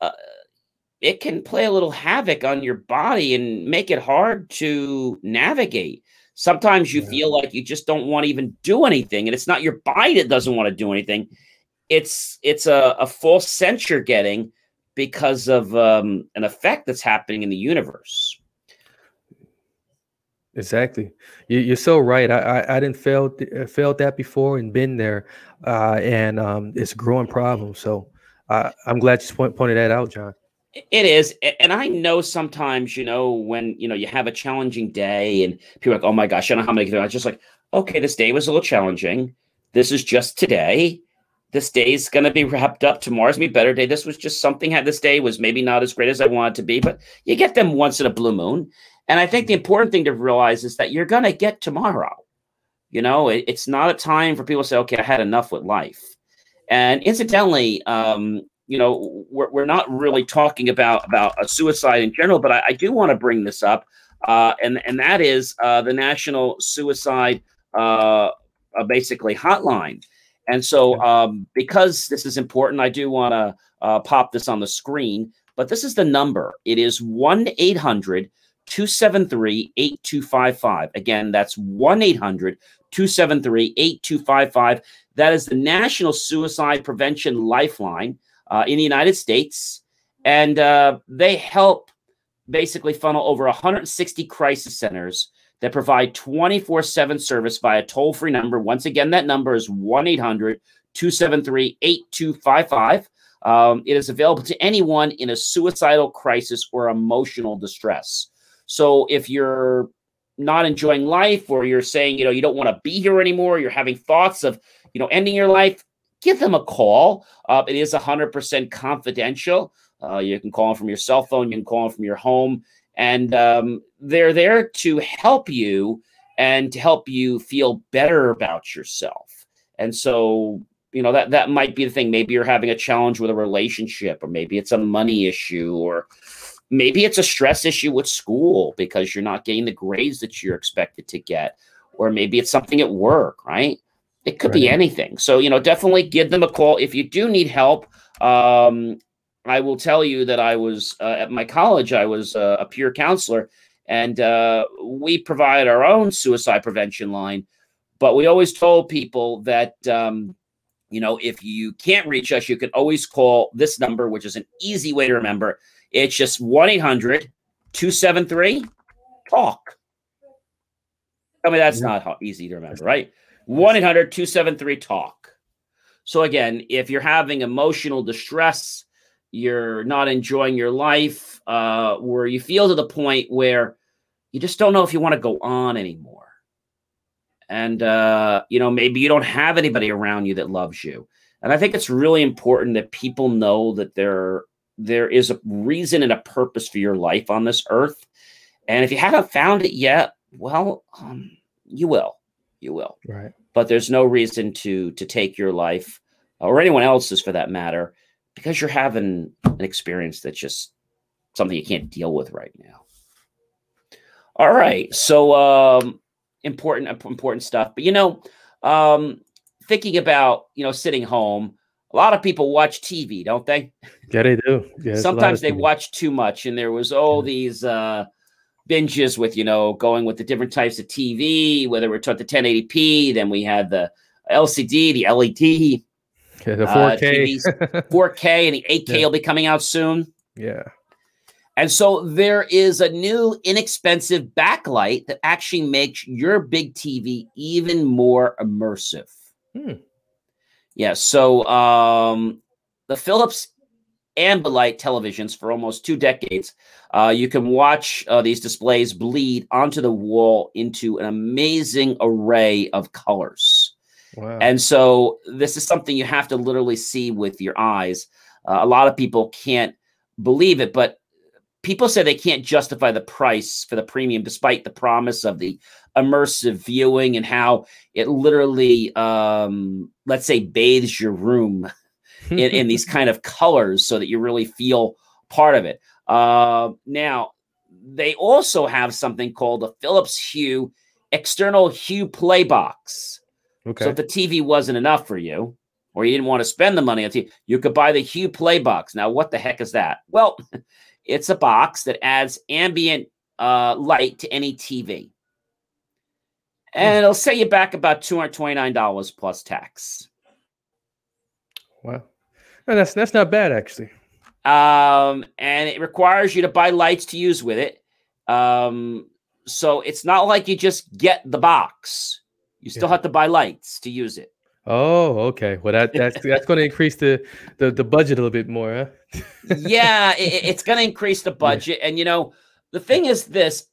uh,
it can play a little havoc on your body and make it hard to navigate. Sometimes you yeah. feel like you just don't want to even do anything, and it's not your body that doesn't want to do anything. It's it's a, a false sense you're getting because of um, an effect that's happening in the universe.
Exactly, you, are so right. I, I, I didn't felt uh, felt that before and been there, uh, and um, it's a growing problem. So I, am glad you point, pointed that out, John.
It is, and I know sometimes you know when you know you have a challenging day, and people are like, "Oh my gosh, I don't know how many." I just like, okay, this day was a little challenging. This is just today. This day's gonna be wrapped up. Tomorrow's gonna be better day. This was just something. Had this day was maybe not as great as I wanted to be, but you get them once in a blue moon. And I think the important thing to realize is that you're gonna get tomorrow. You know, it, it's not a time for people to say, "Okay, I had enough with life." And incidentally, um, you know, we're, we're not really talking about about a suicide in general, but I, I do want to bring this up, uh, and and that is uh, the National Suicide uh, uh basically hotline. And so, um, because this is important, I do want to uh, pop this on the screen. But this is the number. It is hundred. 1-800 273 8255. Again, that's 1 800 273 8255. That is the National Suicide Prevention Lifeline uh, in the United States. And uh, they help basically funnel over 160 crisis centers that provide 24 7 service via toll free number. Once again, that number is 1 800 273 8255. Um, it is available to anyone in a suicidal crisis or emotional distress. So if you're not enjoying life or you're saying, you know, you don't want to be here anymore, you're having thoughts of, you know, ending your life, give them a call. Uh, it is 100% confidential. Uh, you can call them from your cell phone, you can call them from your home, and um, they're there to help you and to help you feel better about yourself. And so, you know, that that might be the thing. Maybe you're having a challenge with a relationship, or maybe it's a money issue, or Maybe it's a stress issue with school because you're not getting the grades that you're expected to get, or maybe it's something at work, right? It could right. be anything. So, you know, definitely give them a call. If you do need help, um, I will tell you that I was uh, at my college, I was uh, a peer counselor, and uh, we provide our own suicide prevention line. But we always told people that, um, you know, if you can't reach us, you can always call this number, which is an easy way to remember it's just 1 800 273 TALK. I mean, that's not easy to remember, right? 1 800 273 TALK. So, again, if you're having emotional distress, you're not enjoying your life, uh, where you feel to the point where you just don't know if you want to go on anymore. And, uh, you know, maybe you don't have anybody around you that loves you. And I think it's really important that people know that there there is a reason and a purpose for your life on this earth. And if you haven't found it yet, well, um, you will, you will.
Right.
But there's no reason to to take your life or anyone else's for that matter because you're having an experience that's just something you can't deal with right now. All right. So um important important stuff. But you know, um thinking about, you know, sitting home, a lot of people watch TV, don't they?
Yeah, they do.
Yeah, Sometimes they TV. watch too much, and there was all yeah. these uh, binges with you know going with the different types of TV. Whether we're taught the 1080p, then we had the LCD, the LED, yeah, the 4K, uh, 4K, and the 8K will be coming out soon.
Yeah.
And so there is a new inexpensive backlight that actually makes your big TV even more immersive. Hmm. Yeah. So um, the Philips Ambilight televisions for almost two decades, uh, you can watch uh, these displays bleed onto the wall into an amazing array of colors. Wow. And so this is something you have to literally see with your eyes. Uh, a lot of people can't believe it, but people say they can't justify the price for the premium despite the promise of the immersive viewing and how it literally um, let's say bathes your room in, in, these kind of colors so that you really feel part of it uh, now they also have something called a philips hue external hue play box okay so if the tv wasn't enough for you or you didn't want to spend the money on TV, you could buy the Hue Play Box. Now, what the heck is that? Well, It's a box that adds ambient uh, light to any TV. And it'll set you back about $229 plus tax.
Wow. And that's that's not bad actually. Um,
and it requires you to buy lights to use with it. Um, so it's not like you just get the box. You still yeah. have to buy lights to use it.
Oh, okay. Well, that that's that's going to increase the, the the budget a little bit more.
Huh? yeah, it, it's going to increase the budget, yeah. and you know, the thing is, this: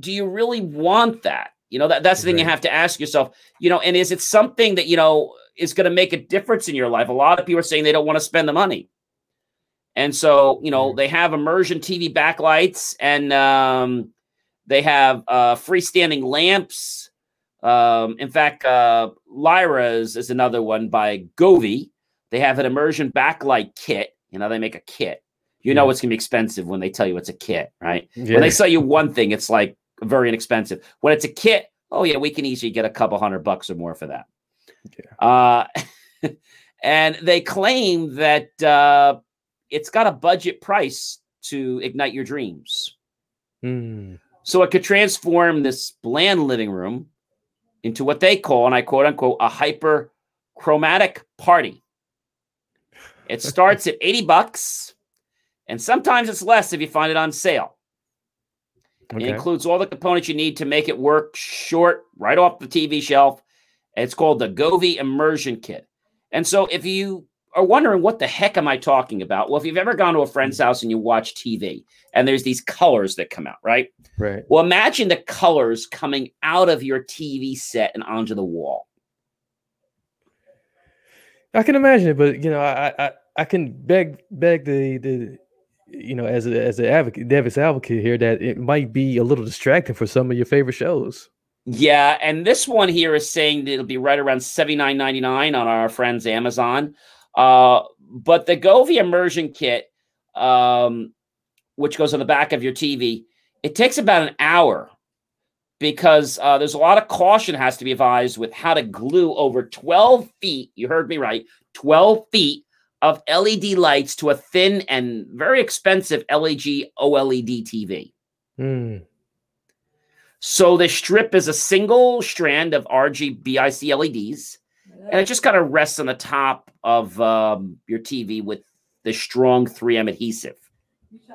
do you really want that? You know, that that's the thing right. you have to ask yourself. You know, and is it something that you know is going to make a difference in your life? A lot of people are saying they don't want to spend the money, and so you know mm-hmm. they have immersion TV backlights and um, they have uh, freestanding lamps um, in fact, uh, Lyra's is another one by Govee. They have an immersion backlight kit. You know, they make a kit. You know, yeah. it's going to be expensive when they tell you it's a kit, right? Yeah. When they sell you one thing, it's like very inexpensive. When it's a kit, oh, yeah, we can easily get a couple hundred bucks or more for that. Yeah. Uh, and they claim that uh, it's got a budget price to ignite your dreams. Mm. So it could transform this bland living room into what they call, and I quote unquote, a hyper chromatic party. It starts at 80 bucks, and sometimes it's less if you find it on sale. Okay. It includes all the components you need to make it work short, right off the TV shelf. It's called the Govee Immersion Kit. And so if you are wondering what the heck am I talking about? Well, if you've ever gone to a friend's mm. house and you watch TV and there's these colors that come out, right?
Right.
Well, imagine the colors coming out of your TV set and onto the wall.
I can imagine it, but you know, I I, I can beg beg the the you know as a, as an advocate, Davis advocate here that it might be a little distracting for some of your favorite shows.
Yeah, and this one here is saying that it'll be right around seventy nine ninety nine on our friends Amazon. Uh, but the Govee immersion kit, um, which goes on the back of your TV, it takes about an hour because uh, there's a lot of caution has to be advised with how to glue over 12 feet. You heard me right, 12 feet of LED lights to a thin and very expensive LG OLED TV. Hmm. So the strip is a single strand of RGBIC LEDs and it just kind of rests on the top of um, your TV with the strong 3M adhesive.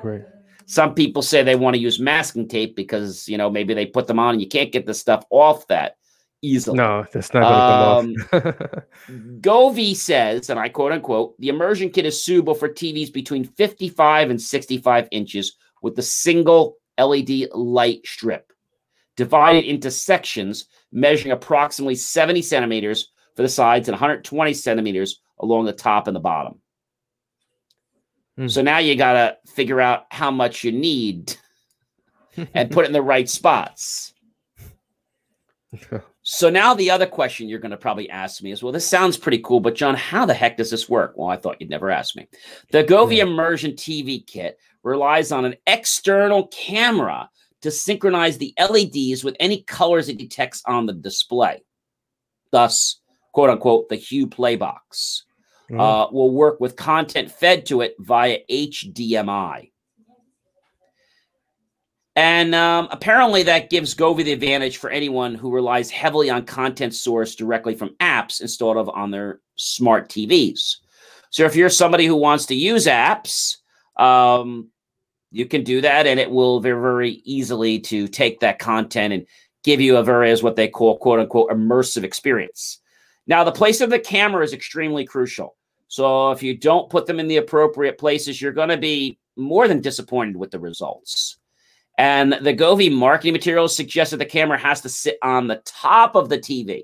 Great. Some people say they want to use masking tape because you know maybe they put them on and you can't get the stuff off that easily.
No, that's not going to come off.
Um, Govee says, and I quote unquote, the immersion kit is suitable for TVs between 55 and 65 inches with a single LED light strip divided into sections measuring approximately 70 centimeters for the sides and 120 centimeters along the top and the bottom. Mm. So now you got to figure out how much you need and put it in the right spots. so now the other question you're going to probably ask me is, well, this sounds pretty cool, but John, how the heck does this work? Well, I thought you'd never ask me. The Govee hmm. Immersion TV kit relies on an external camera to synchronize the LEDs with any colors it detects on the display. Thus, quote unquote, the Hue Playbox. Mm. Uh, will work with content fed to it via HDMI. And um, apparently, that gives Govee the advantage for anyone who relies heavily on content sourced directly from apps installed of on their smart TVs. So, if you're somebody who wants to use apps, um, you can do that, and it will very, very easily to take that content and give you a very as what they call quote unquote immersive experience. Now, the place of the camera is extremely crucial. So if you don't put them in the appropriate places, you're going to be more than disappointed with the results. And the Govee marketing materials suggest that the camera has to sit on the top of the TV.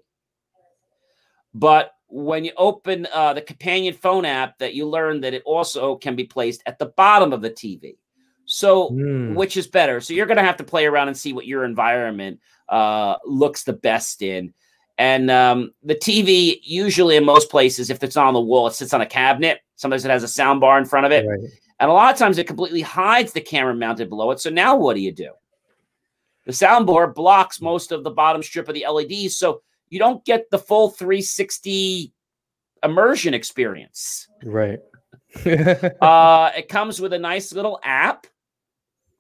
But when you open uh, the companion phone app, that you learn that it also can be placed at the bottom of the TV. So, mm. which is better? So you're going to have to play around and see what your environment uh, looks the best in. And um, the TV, usually in most places, if it's not on the wall, it sits on a cabinet. Sometimes it has a sound bar in front of it. Right. And a lot of times it completely hides the camera mounted below it. So now what do you do? The sound bar blocks most of the bottom strip of the LEDs. So you don't get the full 360 immersion experience.
Right.
uh, it comes with a nice little app.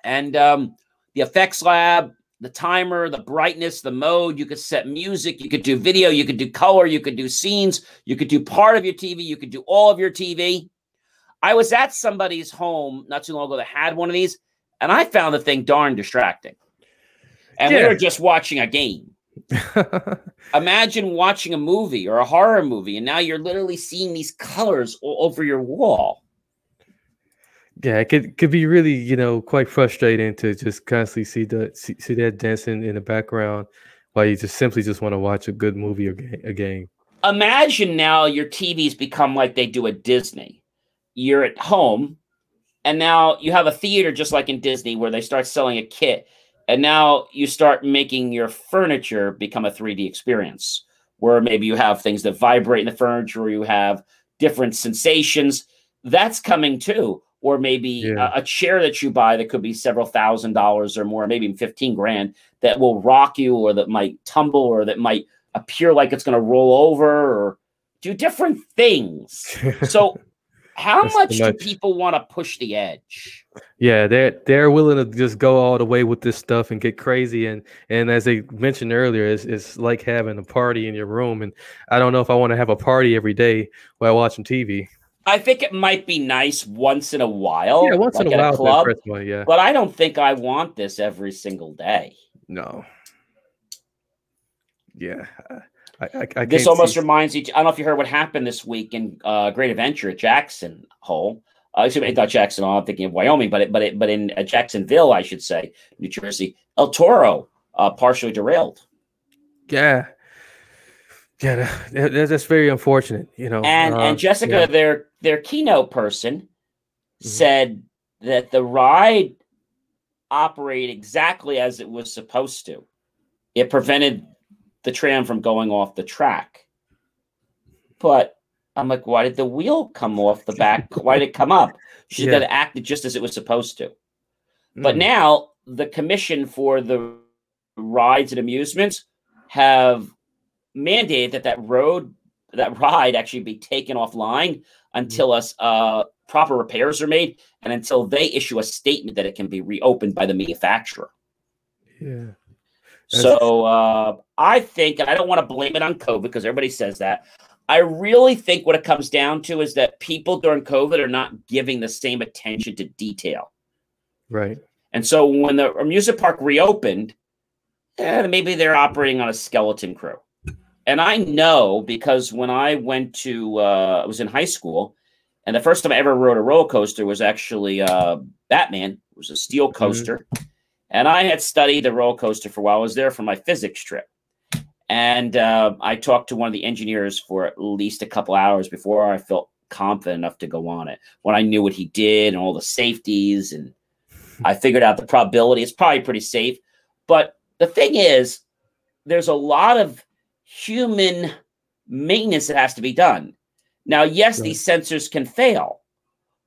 And um, the effects lab the timer, the brightness, the mode. You could set music. You could do video. You could do color. You could do scenes. You could do part of your TV. You could do all of your TV. I was at somebody's home not too long ago that had one of these, and I found the thing darn distracting. And yeah. we were just watching a game. Imagine watching a movie or a horror movie, and now you're literally seeing these colors all over your wall
yeah, it could could be really you know quite frustrating to just constantly see the see, see that dancing in the background while you just simply just want to watch a good movie or ga- a game.
Imagine now your TVs become like they do at Disney. You're at home, and now you have a theater just like in Disney where they start selling a kit, and now you start making your furniture become a 3D experience where maybe you have things that vibrate in the furniture, or you have different sensations. That's coming too or maybe yeah. a, a, chair that you buy that could be several thousand dollars or more, maybe 15 grand that will rock you or that might tumble or that might appear like it's going to roll over or do different things. So how much, much do people want to push the edge?
Yeah, they're they're willing to just go all the way with this stuff and get crazy. And and as they mentioned earlier, it's, it's like having a party in your room. And I don't know if I want to have a party every day while watching TV.
I think it might be nice once in a while. Yeah, once like in a while, a club, yeah. But I don't think I want this every single day.
No. Yeah.
I, I, I this almost see. reminds you. I don't know if you heard what happened this week in uh, Great Adventure at Jackson Hole. Uh, excuse me, not Jackson Hole. I'm thinking of Wyoming, but it, but it, but in uh, Jacksonville, I should say, New Jersey. El Toro uh, partially derailed.
Yeah, yeah, that's very unfortunate, you know.
And uh, and Jessica, yeah. their their keynote person, mm-hmm. said that the ride operated exactly as it was supposed to. It prevented the tram from going off the track. But I'm like, why did the wheel come off the back? why did it come up? She yeah. said it acted just as it was supposed to. Mm. But now the commission for the rides and amusements have mandated that that road that ride actually be taken offline until us uh, proper repairs are made and until they issue a statement that it can be reopened by the manufacturer.
Yeah.
so uh, I think, and I don't want to blame it on COVID because everybody says that. I really think what it comes down to is that people during COVID are not giving the same attention to detail.
Right.
And so when the amusement park reopened, eh, maybe they're operating on a skeleton crew. And I know because when I went to, uh, I was in high school, and the first time I ever rode a roller coaster was actually uh, Batman. It was a steel mm-hmm. coaster. Mm-hmm. And I had studied the roller coaster for a while. I was there for my physics trip. And uh, I talked to one of the engineers for at least a couple hours before I felt confident enough to go on it. When I knew what he did and all the safeties, and I figured out the probability, it's probably pretty safe. But the thing is, there's a lot of human maintenance that has to be done. Now, yes, right. these sensors can fail.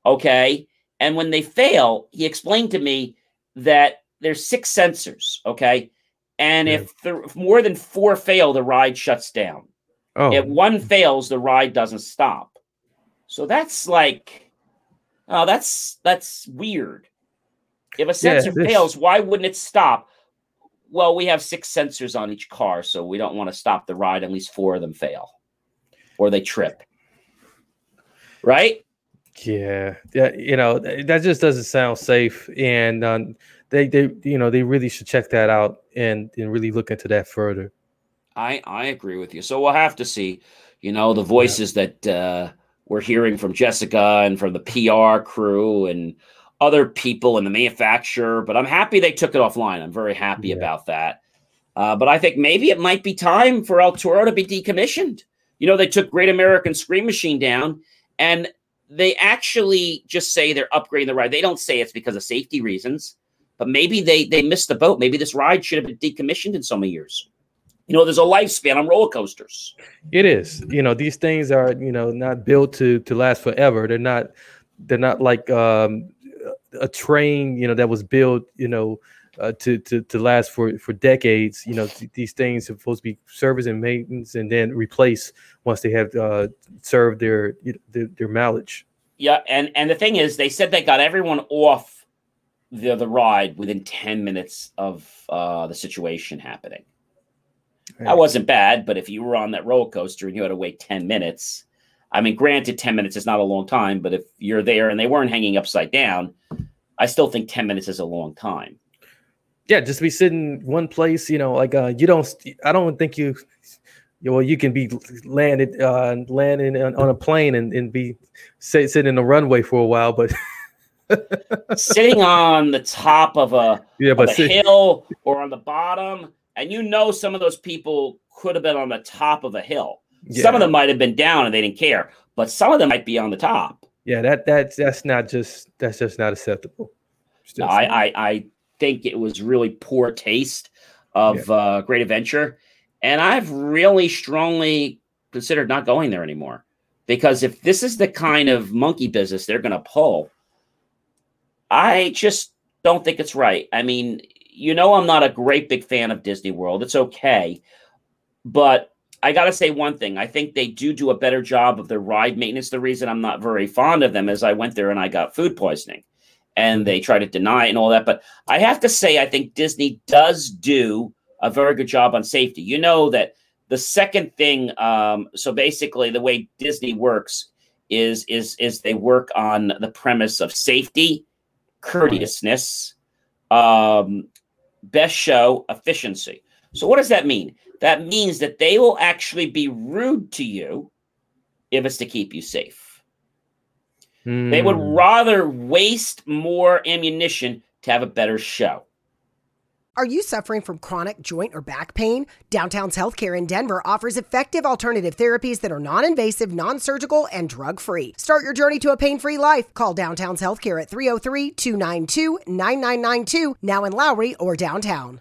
Okay. And when they fail, he explained to me that there's six sensors. Okay. And right. if, th- if more than four fail, the ride shuts down. Oh. If one fails, the ride doesn't stop. So that's like, oh, that's that's weird. If a sensor yeah, fails, why wouldn't it stop? well, we have six sensors on each car, so we don't want to stop the ride. At least four of them fail or they trip. Right?
Yeah. yeah you know, that just doesn't sound safe. And um, they, they, you know, they really should check that out and, and really look into that further.
I, I agree with you. So we'll have to see, you know, the voices yeah. that uh, we're hearing from Jessica and from the PR crew and other people in the manufacturer, but I'm happy they took it offline. I'm very happy yeah. about that. Uh, but I think maybe it might be time for El Toro to be decommissioned. You know, they took Great American Scream Machine down, and they actually just say they're upgrading the ride. They don't say it's because of safety reasons, but maybe they they missed the boat. Maybe this ride should have been decommissioned in so many years. You know, there's a lifespan on roller coasters.
It is. You know, these things are you know not built to to last forever. They're not. They're not like um, a train, you know, that was built, you know, uh, to, to to last for for decades. You know, th- these things are supposed to be service and maintenance, and then replace once they have uh, served their, their their mileage.
Yeah, and and the thing is, they said they got everyone off the the ride within ten minutes of uh, the situation happening. That wasn't bad, but if you were on that roller coaster and you had to wait ten minutes, I mean, granted, 10 minutes is not a long time, but if you're there and they weren't hanging upside down, I still think 10 minutes is a long time.
Yeah, just be sitting one place, you know, like uh, you don't, I don't think you, well, you can be landed, uh, landing on, on a plane and, and be sitting in the runway for a while, but
sitting on the top of a,
yeah,
of
but
a sit- hill or on the bottom, and you know, some of those people could have been on the top of a hill yeah. Some of them might have been down and they didn't care, but some of them might be on the top.
Yeah, that that's that's not just that's just not acceptable.
Just no, I, I, I think it was really poor taste of yeah. uh, Great Adventure, and I've really strongly considered not going there anymore because if this is the kind of monkey business they're going to pull, I just don't think it's right. I mean, you know, I'm not a great big fan of Disney World. It's okay, but I got to say one thing. I think they do do a better job of their ride maintenance. The reason I'm not very fond of them is I went there and I got food poisoning and mm-hmm. they try to deny it and all that. But I have to say, I think Disney does do a very good job on safety. You know that the second thing, um, so basically the way Disney works is is is they work on the premise of safety, courteousness, um, best show, efficiency. So what does that mean? That means that they will actually be rude to you if it's to keep you safe. They would hmm. rather waste more ammunition to have a better show.
Are you suffering from chronic joint or back pain? Downtown's Healthcare in Denver offers effective alternative therapies that are non invasive, non surgical, and drug free. Start your journey to a pain free life. Call Downtown's Healthcare at 303 292 9992, now in Lowry or downtown.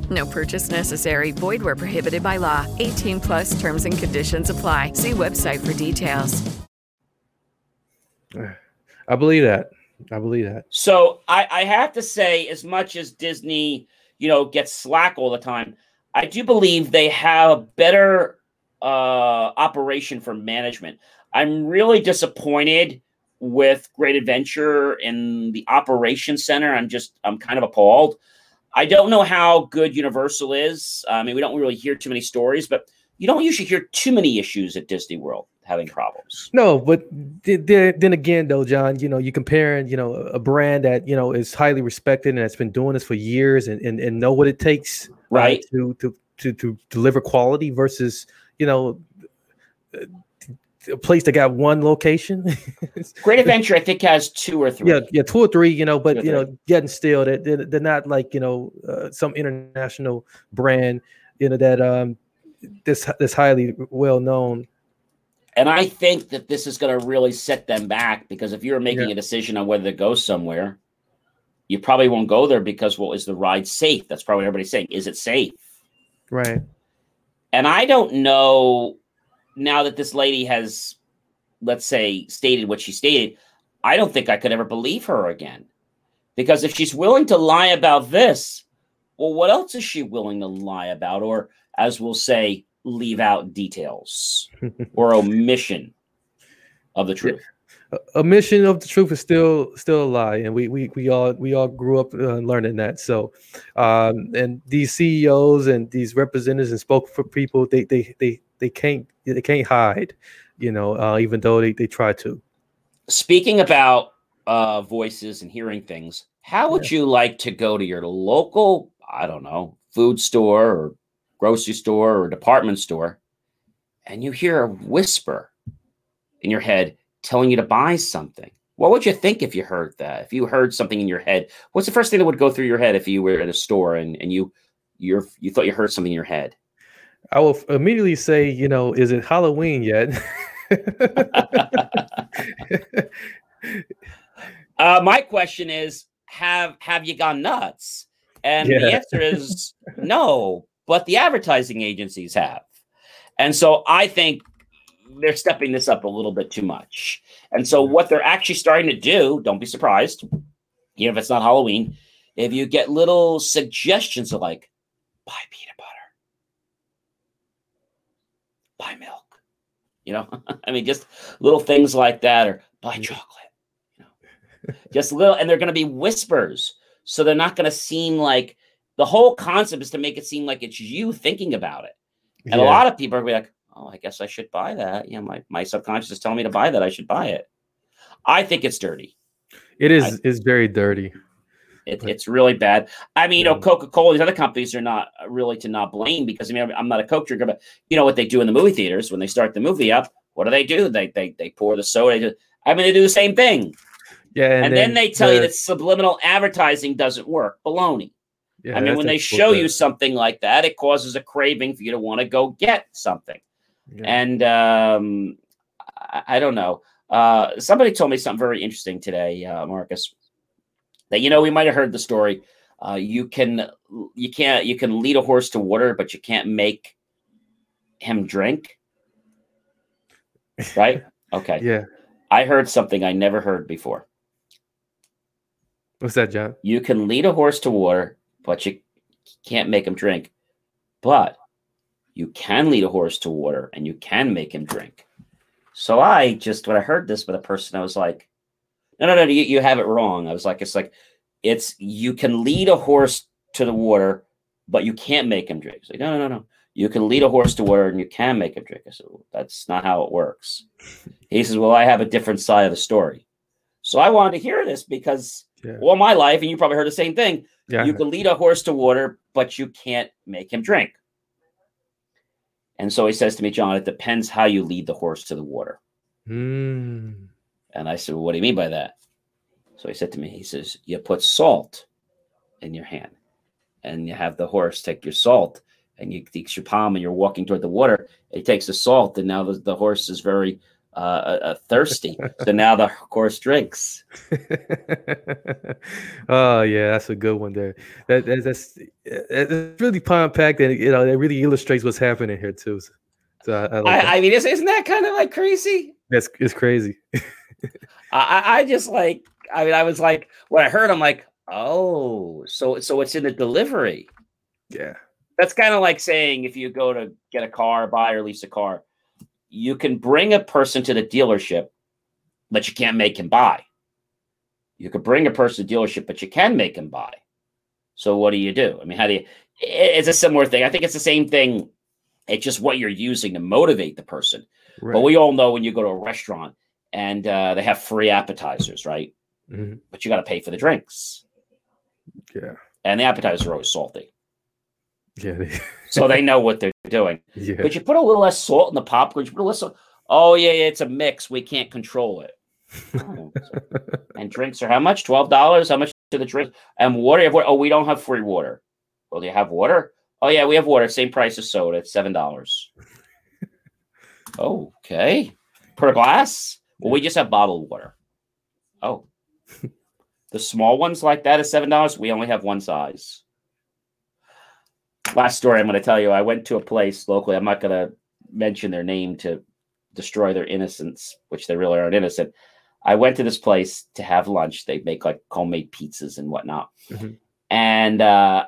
No purchase necessary. Void where prohibited by law. 18 plus terms and conditions apply. See website for details.
I believe that. I believe that.
So I, I have to say, as much as Disney, you know, gets slack all the time, I do believe they have a better uh, operation for management. I'm really disappointed with Great Adventure and the Operations Center. I'm just, I'm kind of appalled. I don't know how good Universal is. I mean, we don't really hear too many stories, but you don't usually hear too many issues at Disney World having problems.
No, but th- th- then again, though, John, you know, you're comparing, you know, a brand that you know is highly respected and has been doing this for years and and, and know what it takes, uh,
right,
uh, to, to to to deliver quality versus you know a place that got one location.
Great Adventure, I think, has two or three.
Yeah, yeah, two or three. You know, but you know, getting still, they're, they're, they're not like you know uh, some international brand. You know that um, this this highly well known.
And I think that this is going to really set them back because if you're making yeah. a decision on whether to go somewhere, you probably won't go there because well, is the ride safe? That's probably everybody's saying. Is it safe?
Right.
And I don't know now that this lady has, let's say, stated what she stated, I don't think I could ever believe her again. Because if she's willing to lie about this, well, what else is she willing to lie about? Or, as we'll say, leave out details or omission of the truth.
Yeah. Omission of the truth is still still a lie, and we we, we all we all grew up uh, learning that. So, um, and these CEOs and these representatives and spoke people. they they they they can't they can't hide, you know, uh, even though they, they try to.
Speaking about uh, voices and hearing things, how would yeah. you like to go to your local, I don't know, food store or grocery store or department store, and you hear a whisper in your head telling you to buy something? What would you think if you heard that? If you heard something in your head, what's the first thing that would go through your head if you were at a store and, and you you you thought you heard something in your head?
I will immediately say, you know, is it Halloween yet?
uh, my question is, have have you gone nuts? And yeah. the answer is no, but the advertising agencies have. And so I think they're stepping this up a little bit too much. And so what they're actually starting to do, don't be surprised, even if it's not Halloween, if you get little suggestions of like, buy Peter buy milk. You know, I mean, just little things like that, or buy chocolate. You know, just little, and they're going to be whispers, so they're not going to seem like the whole concept is to make it seem like it's you thinking about it. And yeah. a lot of people are like, "Oh, I guess I should buy that." You know, my my subconscious is telling me to buy that. I should buy it. I think it's dirty.
It is I, is very dirty.
It, it's really bad. I mean, you know, Coca Cola, these other companies are not really to not blame because I mean, I'm not a Coke drinker, but you know what they do in the movie theaters when they start the movie up? What do they do? They they they pour the soda. I mean, they do the same thing. Yeah, and, and then, then, they tell the, you that subliminal advertising doesn't work. Baloney. Yeah, I mean, when they show you something like that, it causes a craving for you to want to go get something. Yeah. And um, I, I, don't know. Uh, somebody told me something very interesting today, uh, Marcus that you know we might have heard the story. Uh, you can you can't you can lead a horse to water, but you can't make him drink. Right? Okay.
yeah.
I heard something I never heard before.
What's that, John?
You can lead a horse to water, but you can't make him drink. But you can lead a horse to water and you can make him drink. So I just when I heard this with a person, I was like, no, no, no, you, you have it wrong. I was like, it's like, it's you can lead a horse to the water, but you can't make him drink. like, no, no, no, no. You can lead a horse to water and you can make him drink. I said, well, that's not how it works. He says, well, I have a different side of the story. So I wanted to hear this because yeah. all my life, and you probably heard the same thing. Yeah. You can lead a horse to water, but you can't make him drink. And so he says to me, John, it depends how you lead the horse to the water.
Mm.
And I said, well, What do you mean by that? So he said to me, He says, You put salt in your hand and you have the horse take your salt and you take your palm and you're walking toward the water. It takes the salt, and now the, the horse is very uh, uh, uh thirsty. so now the horse drinks.
oh yeah, that's a good one there. That, that that's, that's really compact, and you know that really illustrates what's happening here too. So,
so I, I, like I, I, mean, isn't that kind of like crazy?
That's it's crazy.
I, I just like, I mean, I was like, when I heard, I'm like, oh, so so it's in the delivery.
Yeah.
That's kind of like saying if you go to get a car, buy or lease a car, you can bring a person to the dealership, but you can't make him buy. You could bring a person to dealership, but you can make him buy. So what do you do? I mean, how do you? It's a similar thing. I think it's the same thing. It's just what you're using to motivate the person. Right. But we all know when you go to a restaurant, and uh, they have free appetizers, right? Mm-hmm. But you got to pay for the drinks.
Yeah.
And the appetizers are always salty.
Yeah. They...
so they know what they're doing. Yeah. But you put a little less salt in the popcorn. You put a little. Oh yeah, yeah, it's a mix. We can't control it. and drinks are how much? Twelve dollars. How much to the drink? And water. Oh, we don't have free water. Well, do you have water? Oh yeah, we have water. Same price as soda. It's seven dollars. okay. Per glass. Well, we just have bottled water. Oh, the small ones like that is seven dollars. We only have one size. Last story I'm going to tell you. I went to a place locally. I'm not going to mention their name to destroy their innocence, which they really aren't innocent. I went to this place to have lunch. They make like homemade pizzas and whatnot. Mm-hmm. And uh,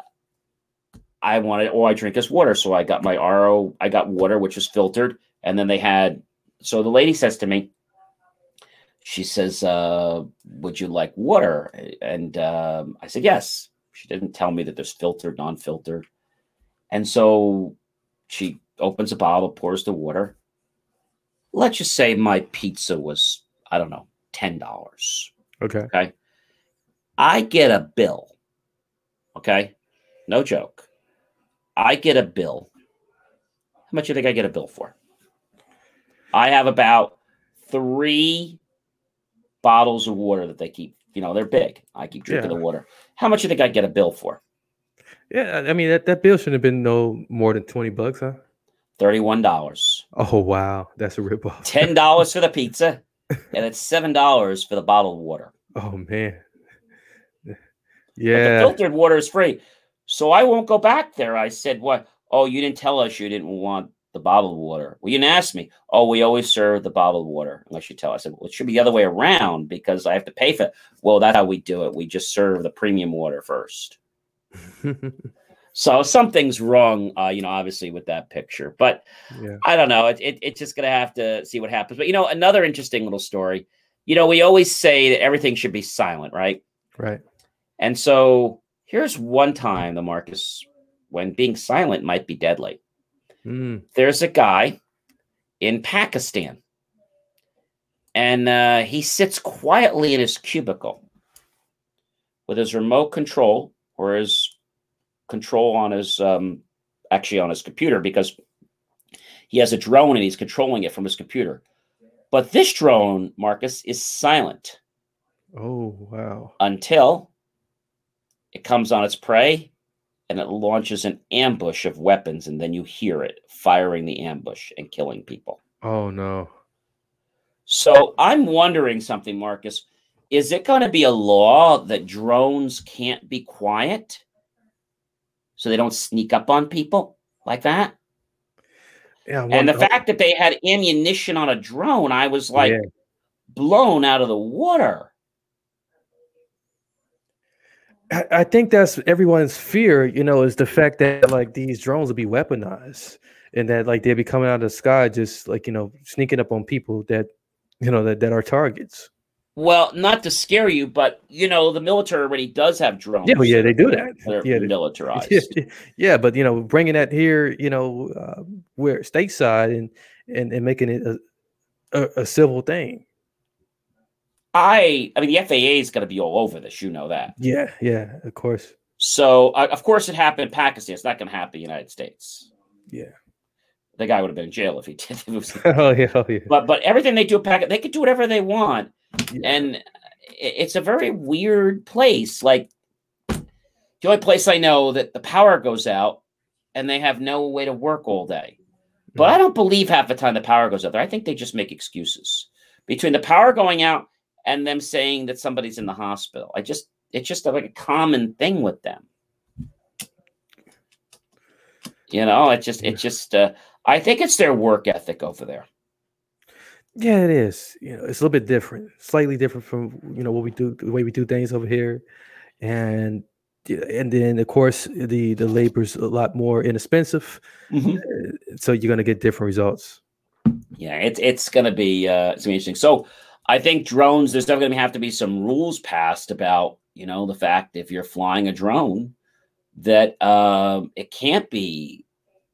I wanted all I drink is water. So I got my RO, I got water, which was filtered. And then they had, so the lady says to me, she says, uh, "Would you like water?" And um, I said, "Yes." She didn't tell me that there's filtered, non-filtered, and so she opens a bottle, pours the water. Let's just say my pizza was, I don't know, ten dollars.
Okay.
Okay. I get a bill. Okay, no joke. I get a bill. How much do you think I get a bill for? I have about three bottles of water that they keep. You know, they're big. I keep drinking yeah. the water. How much do you think I get a bill for?
Yeah, I mean that, that bill shouldn't have been no more than twenty bucks, huh?
Thirty-one dollars.
Oh wow, that's a ripoff.
Ten dollars for the pizza, and it's seven dollars for the bottled water.
Oh man, yeah. But the
filtered water is free, so I won't go back there. I said, "What? Oh, you didn't tell us you didn't want the bottled water. Well, you didn't ask me. Oh, we always serve the bottled water, unless you tell. I said, well, it should be the other way around because I have to pay for it. Well, that's how we do it. We just serve the premium water first. so something's wrong, uh, you know, obviously with that picture. But yeah. I don't know. It, it, it's just going to have to see what happens. But, you know, another interesting little story. You know, we always say that everything should be silent, right?
Right.
And so here's one time, the Marcus, when being silent might be deadly.
Mm.
There's a guy in Pakistan, and uh, he sits quietly in his cubicle with his remote control or his control on his um, actually on his computer because he has a drone and he's controlling it from his computer. But this drone, Marcus, is silent.
Oh wow!
Until it comes on its prey and it launches an ambush of weapons, and then you hear it firing the ambush and killing people.
Oh no.
So I'm wondering something, Marcus. Is it going to be a law that drones can't be quiet so they don't sneak up on people like that? Yeah, and the fact that they had ammunition on a drone, I was like yeah. blown out of the water.
I, think that's everyone's fear, you know, is the fact that like these drones will be weaponized and that like they'll be coming out of the sky just like, you know, sneaking up on people that, you know, that, that are targets.
Well, not to scare you, but you know the military already does have drones.
Yeah, well, yeah, they do that.
They're yeah, militarized.
Yeah, yeah, but you know, bringing that here, you know, uh, where stateside and and and making it a, a, a civil thing.
I, I mean, the FAA is going to be all over this. You know that.
Yeah, yeah, of course.
So, uh, of course, it happened in Pakistan. It's not going to happen in the United States.
Yeah.
The guy would have been in jail if he did. If was, oh, yeah, oh, yeah. But, but everything they do in Pakistan, they could do whatever they want. Yeah. And it's a very weird place. Like, the only place I know that the power goes out and they have no way to work all day. But mm. I don't believe half the time the power goes out there. I think they just make excuses. Between the power going out and them saying that somebody's in the hospital. I just it's just like a common thing with them. You know, it's just it's just uh, I think it's their work ethic over there.
Yeah, it is. You know, it's a little bit different, slightly different from you know what we do, the way we do things over here, and and then of course the the labor's a lot more inexpensive, mm-hmm. so you're gonna get different results.
Yeah, it's it's gonna be uh, it's gonna be interesting. So I think drones, there's definitely going to have to be some rules passed about, you know, the fact if you're flying a drone that uh, it can't be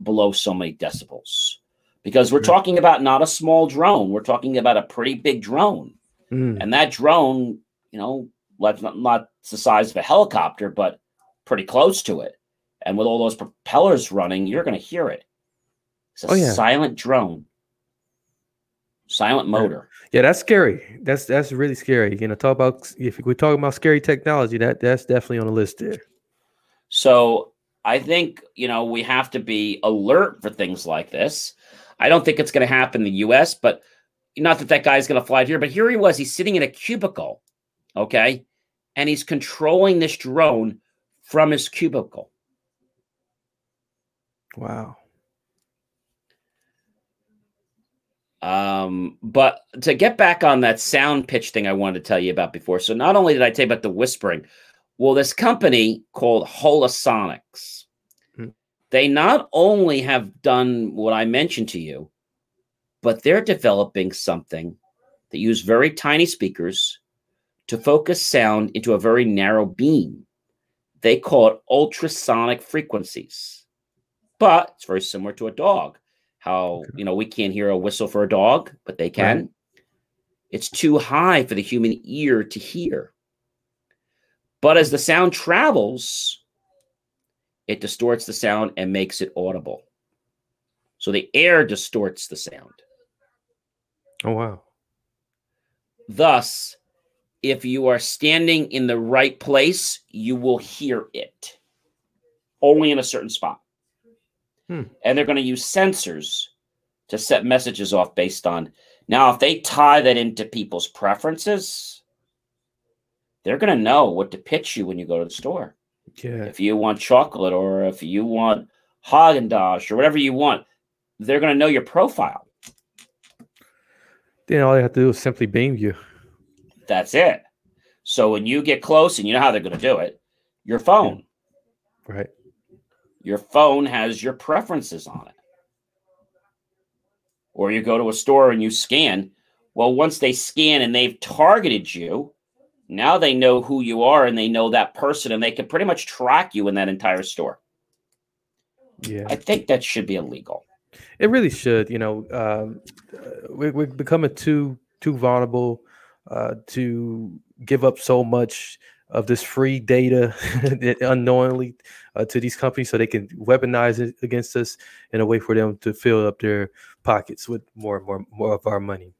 below so many decibels because we're mm. talking about not a small drone. We're talking about a pretty big drone. Mm. And that drone, you know, not, not the size of a helicopter, but pretty close to it. And with all those propellers running, you're going to hear it. It's a oh, yeah. silent drone silent motor.
Yeah, that's scary. That's that's really scary. You know, talk about if we're talking about scary technology, that that's definitely on the list there.
So I think you know we have to be alert for things like this. I don't think it's going to happen in the U.S., but not that that guy's going to fly here. But here he was. He's sitting in a cubicle, okay, and he's controlling this drone from his cubicle.
Wow.
Um, but to get back on that sound pitch thing I wanted to tell you about before. So not only did I tell you about the whispering, well, this company called Holosonics, hmm they not only have done what I mentioned to you, but they're developing something that use very tiny speakers to focus sound into a very narrow beam. They call it ultrasonic frequencies, but it's very similar to a dog how you know we can't hear a whistle for a dog, but they can. Right. It's too high for the human ear to hear. But as the sound travels, it distorts the sound and makes it audible. So the air distorts the sound.
Oh, wow.
Thus, if you are standing in the right place, you will hear it only in a certain spot. Hmm. And they're going to use sensors to set messages off based on. Now, if they tie that into people's preferences, they're going to know what to pitch you when you go to the store.
Yeah.
If you want chocolate or if you want Häagen-Dazs or whatever you want, they're going to know your profile.
Then all they have to do is simply beam you.
That's it. So when you get close, and you know how they're going to do it, your phone.
Right
your phone has your preferences on it. Or you go to a store and you scan. Well, once they scan and they've targeted you, now they know who you are and they know that person and they can pretty much track you in that entire store.
Yeah. I
think that should be illegal.
It really should. You know, um, we, we're becoming too too vulnerable uh, to give up so much of this free data unknowingly uh, to these companies so they can weaponize it against us in a way for them to fill up their pockets with more and more, more of our money?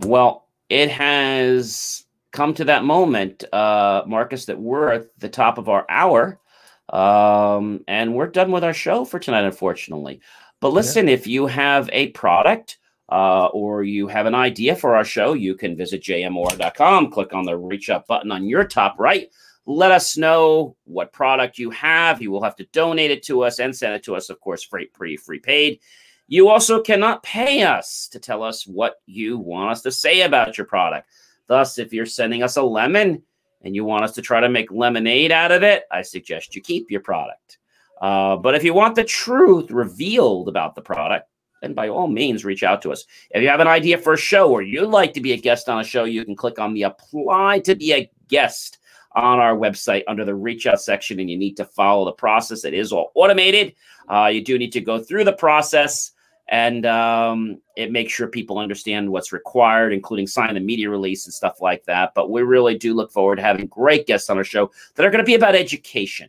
Well, it has come to that moment, uh, Marcus, that we're at the top of our hour. Um, and we're done with our show for tonight, unfortunately. But listen, yeah. if you have a product, uh, or you have an idea for our show, you can visit jmor.com, click on the reach up button on your top right. Let us know what product you have. You will have to donate it to us and send it to us, of course, free, free, free paid. You also cannot pay us to tell us what you want us to say about your product. Thus, if you're sending us a lemon and you want us to try to make lemonade out of it, I suggest you keep your product. Uh, but if you want the truth revealed about the product, then by all means, reach out to us. If you have an idea for a show or you'd like to be a guest on a show, you can click on the apply to be a guest on our website under the reach out section, and you need to follow the process. It is all automated. Uh, you do need to go through the process and um, it makes sure people understand what's required, including sign the media release and stuff like that. But we really do look forward to having great guests on our show that are going to be about education.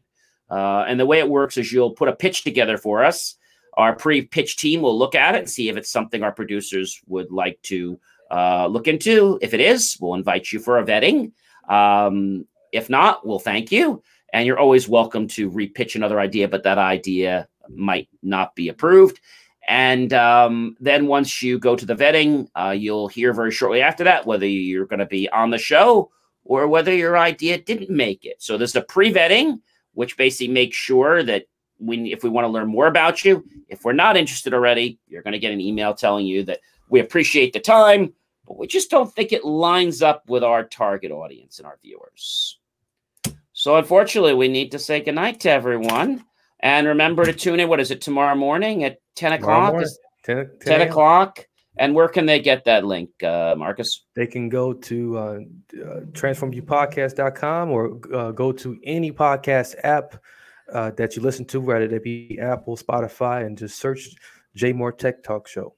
Uh, and the way it works is you'll put a pitch together for us, our pre-pitch team will look at it and see if it's something our producers would like to uh, look into. If it is, we'll invite you for a vetting. Um, if not, we'll thank you. And you're always welcome to repitch another idea, but that idea might not be approved. And um, then once you go to the vetting, uh, you'll hear very shortly after that whether you're going to be on the show or whether your idea didn't make it. So there's a pre vetting, which basically makes sure that we if we want to learn more about you, if we're not interested already, you're going to get an email telling you that we appreciate the time, but we just don't think it lines up with our target audience and our viewers. So unfortunately, we need to say goodnight to everyone. And remember to tune in. What is it tomorrow morning at 10 o'clock?
10,
10, 10 o'clock. And where can they get that link, uh, Marcus?
They can go to uh, uh, transformyoupodcast.com or uh, go to any podcast app uh, that you listen to, whether it be Apple, Spotify, and just search JMOR Tech Talk Show.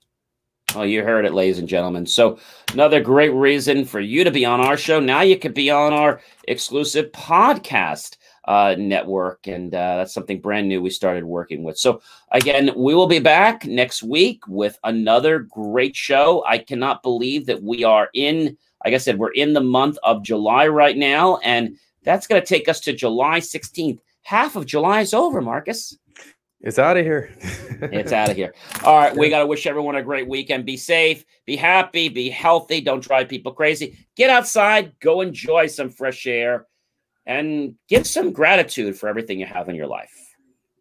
Well, oh, you heard it, ladies and gentlemen. So, another great reason for you to be on our show. Now you could be on our exclusive podcast uh, network, and uh, that's something brand new we started working with. So, again, we will be back next week with another great show. I cannot believe that we are in, like I said, we're in the month of July right now, and that's going to take us to July 16th half of July is over, Marcus.
It's out of here.
it's out of here. All right. We got to wish everyone a great weekend. Be safe, be happy, be healthy. Don't drive people crazy. Get outside, go enjoy some fresh air, and give some gratitude for everything you have in your life.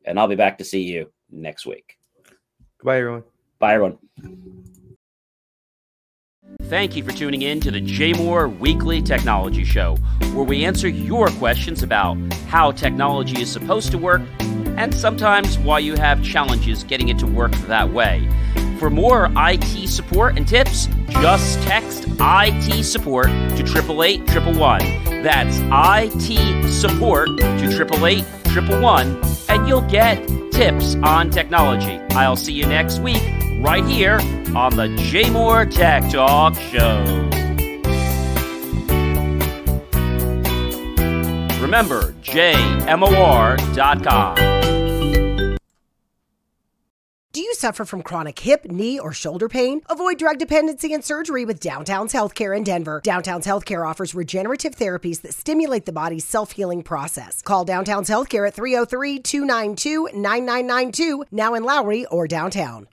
And I'll be back to see you next week.
Goodbye, everyone.
Bye, everyone. Thank you for tuning in to the JMOR Weekly Technology Show, where we answer your questions about how technology is supposed to work and sometimes why you have challenges getting it to work that way. For more IT support and tips, just text IT support to 888 That's IT support to 888 and you'll get tips on technology. I'll see you next week right here on the JMOR Tech Talk Show. Remember, jmor.com.
Do you suffer from chronic hip, knee, or shoulder pain? Avoid drug dependency and surgery with Downtown's Healthcare in Denver. Downtown's Healthcare offers regenerative therapies that stimulate the body's self healing process. Call Downtown's Healthcare at 303 292 9992, now in Lowry or downtown.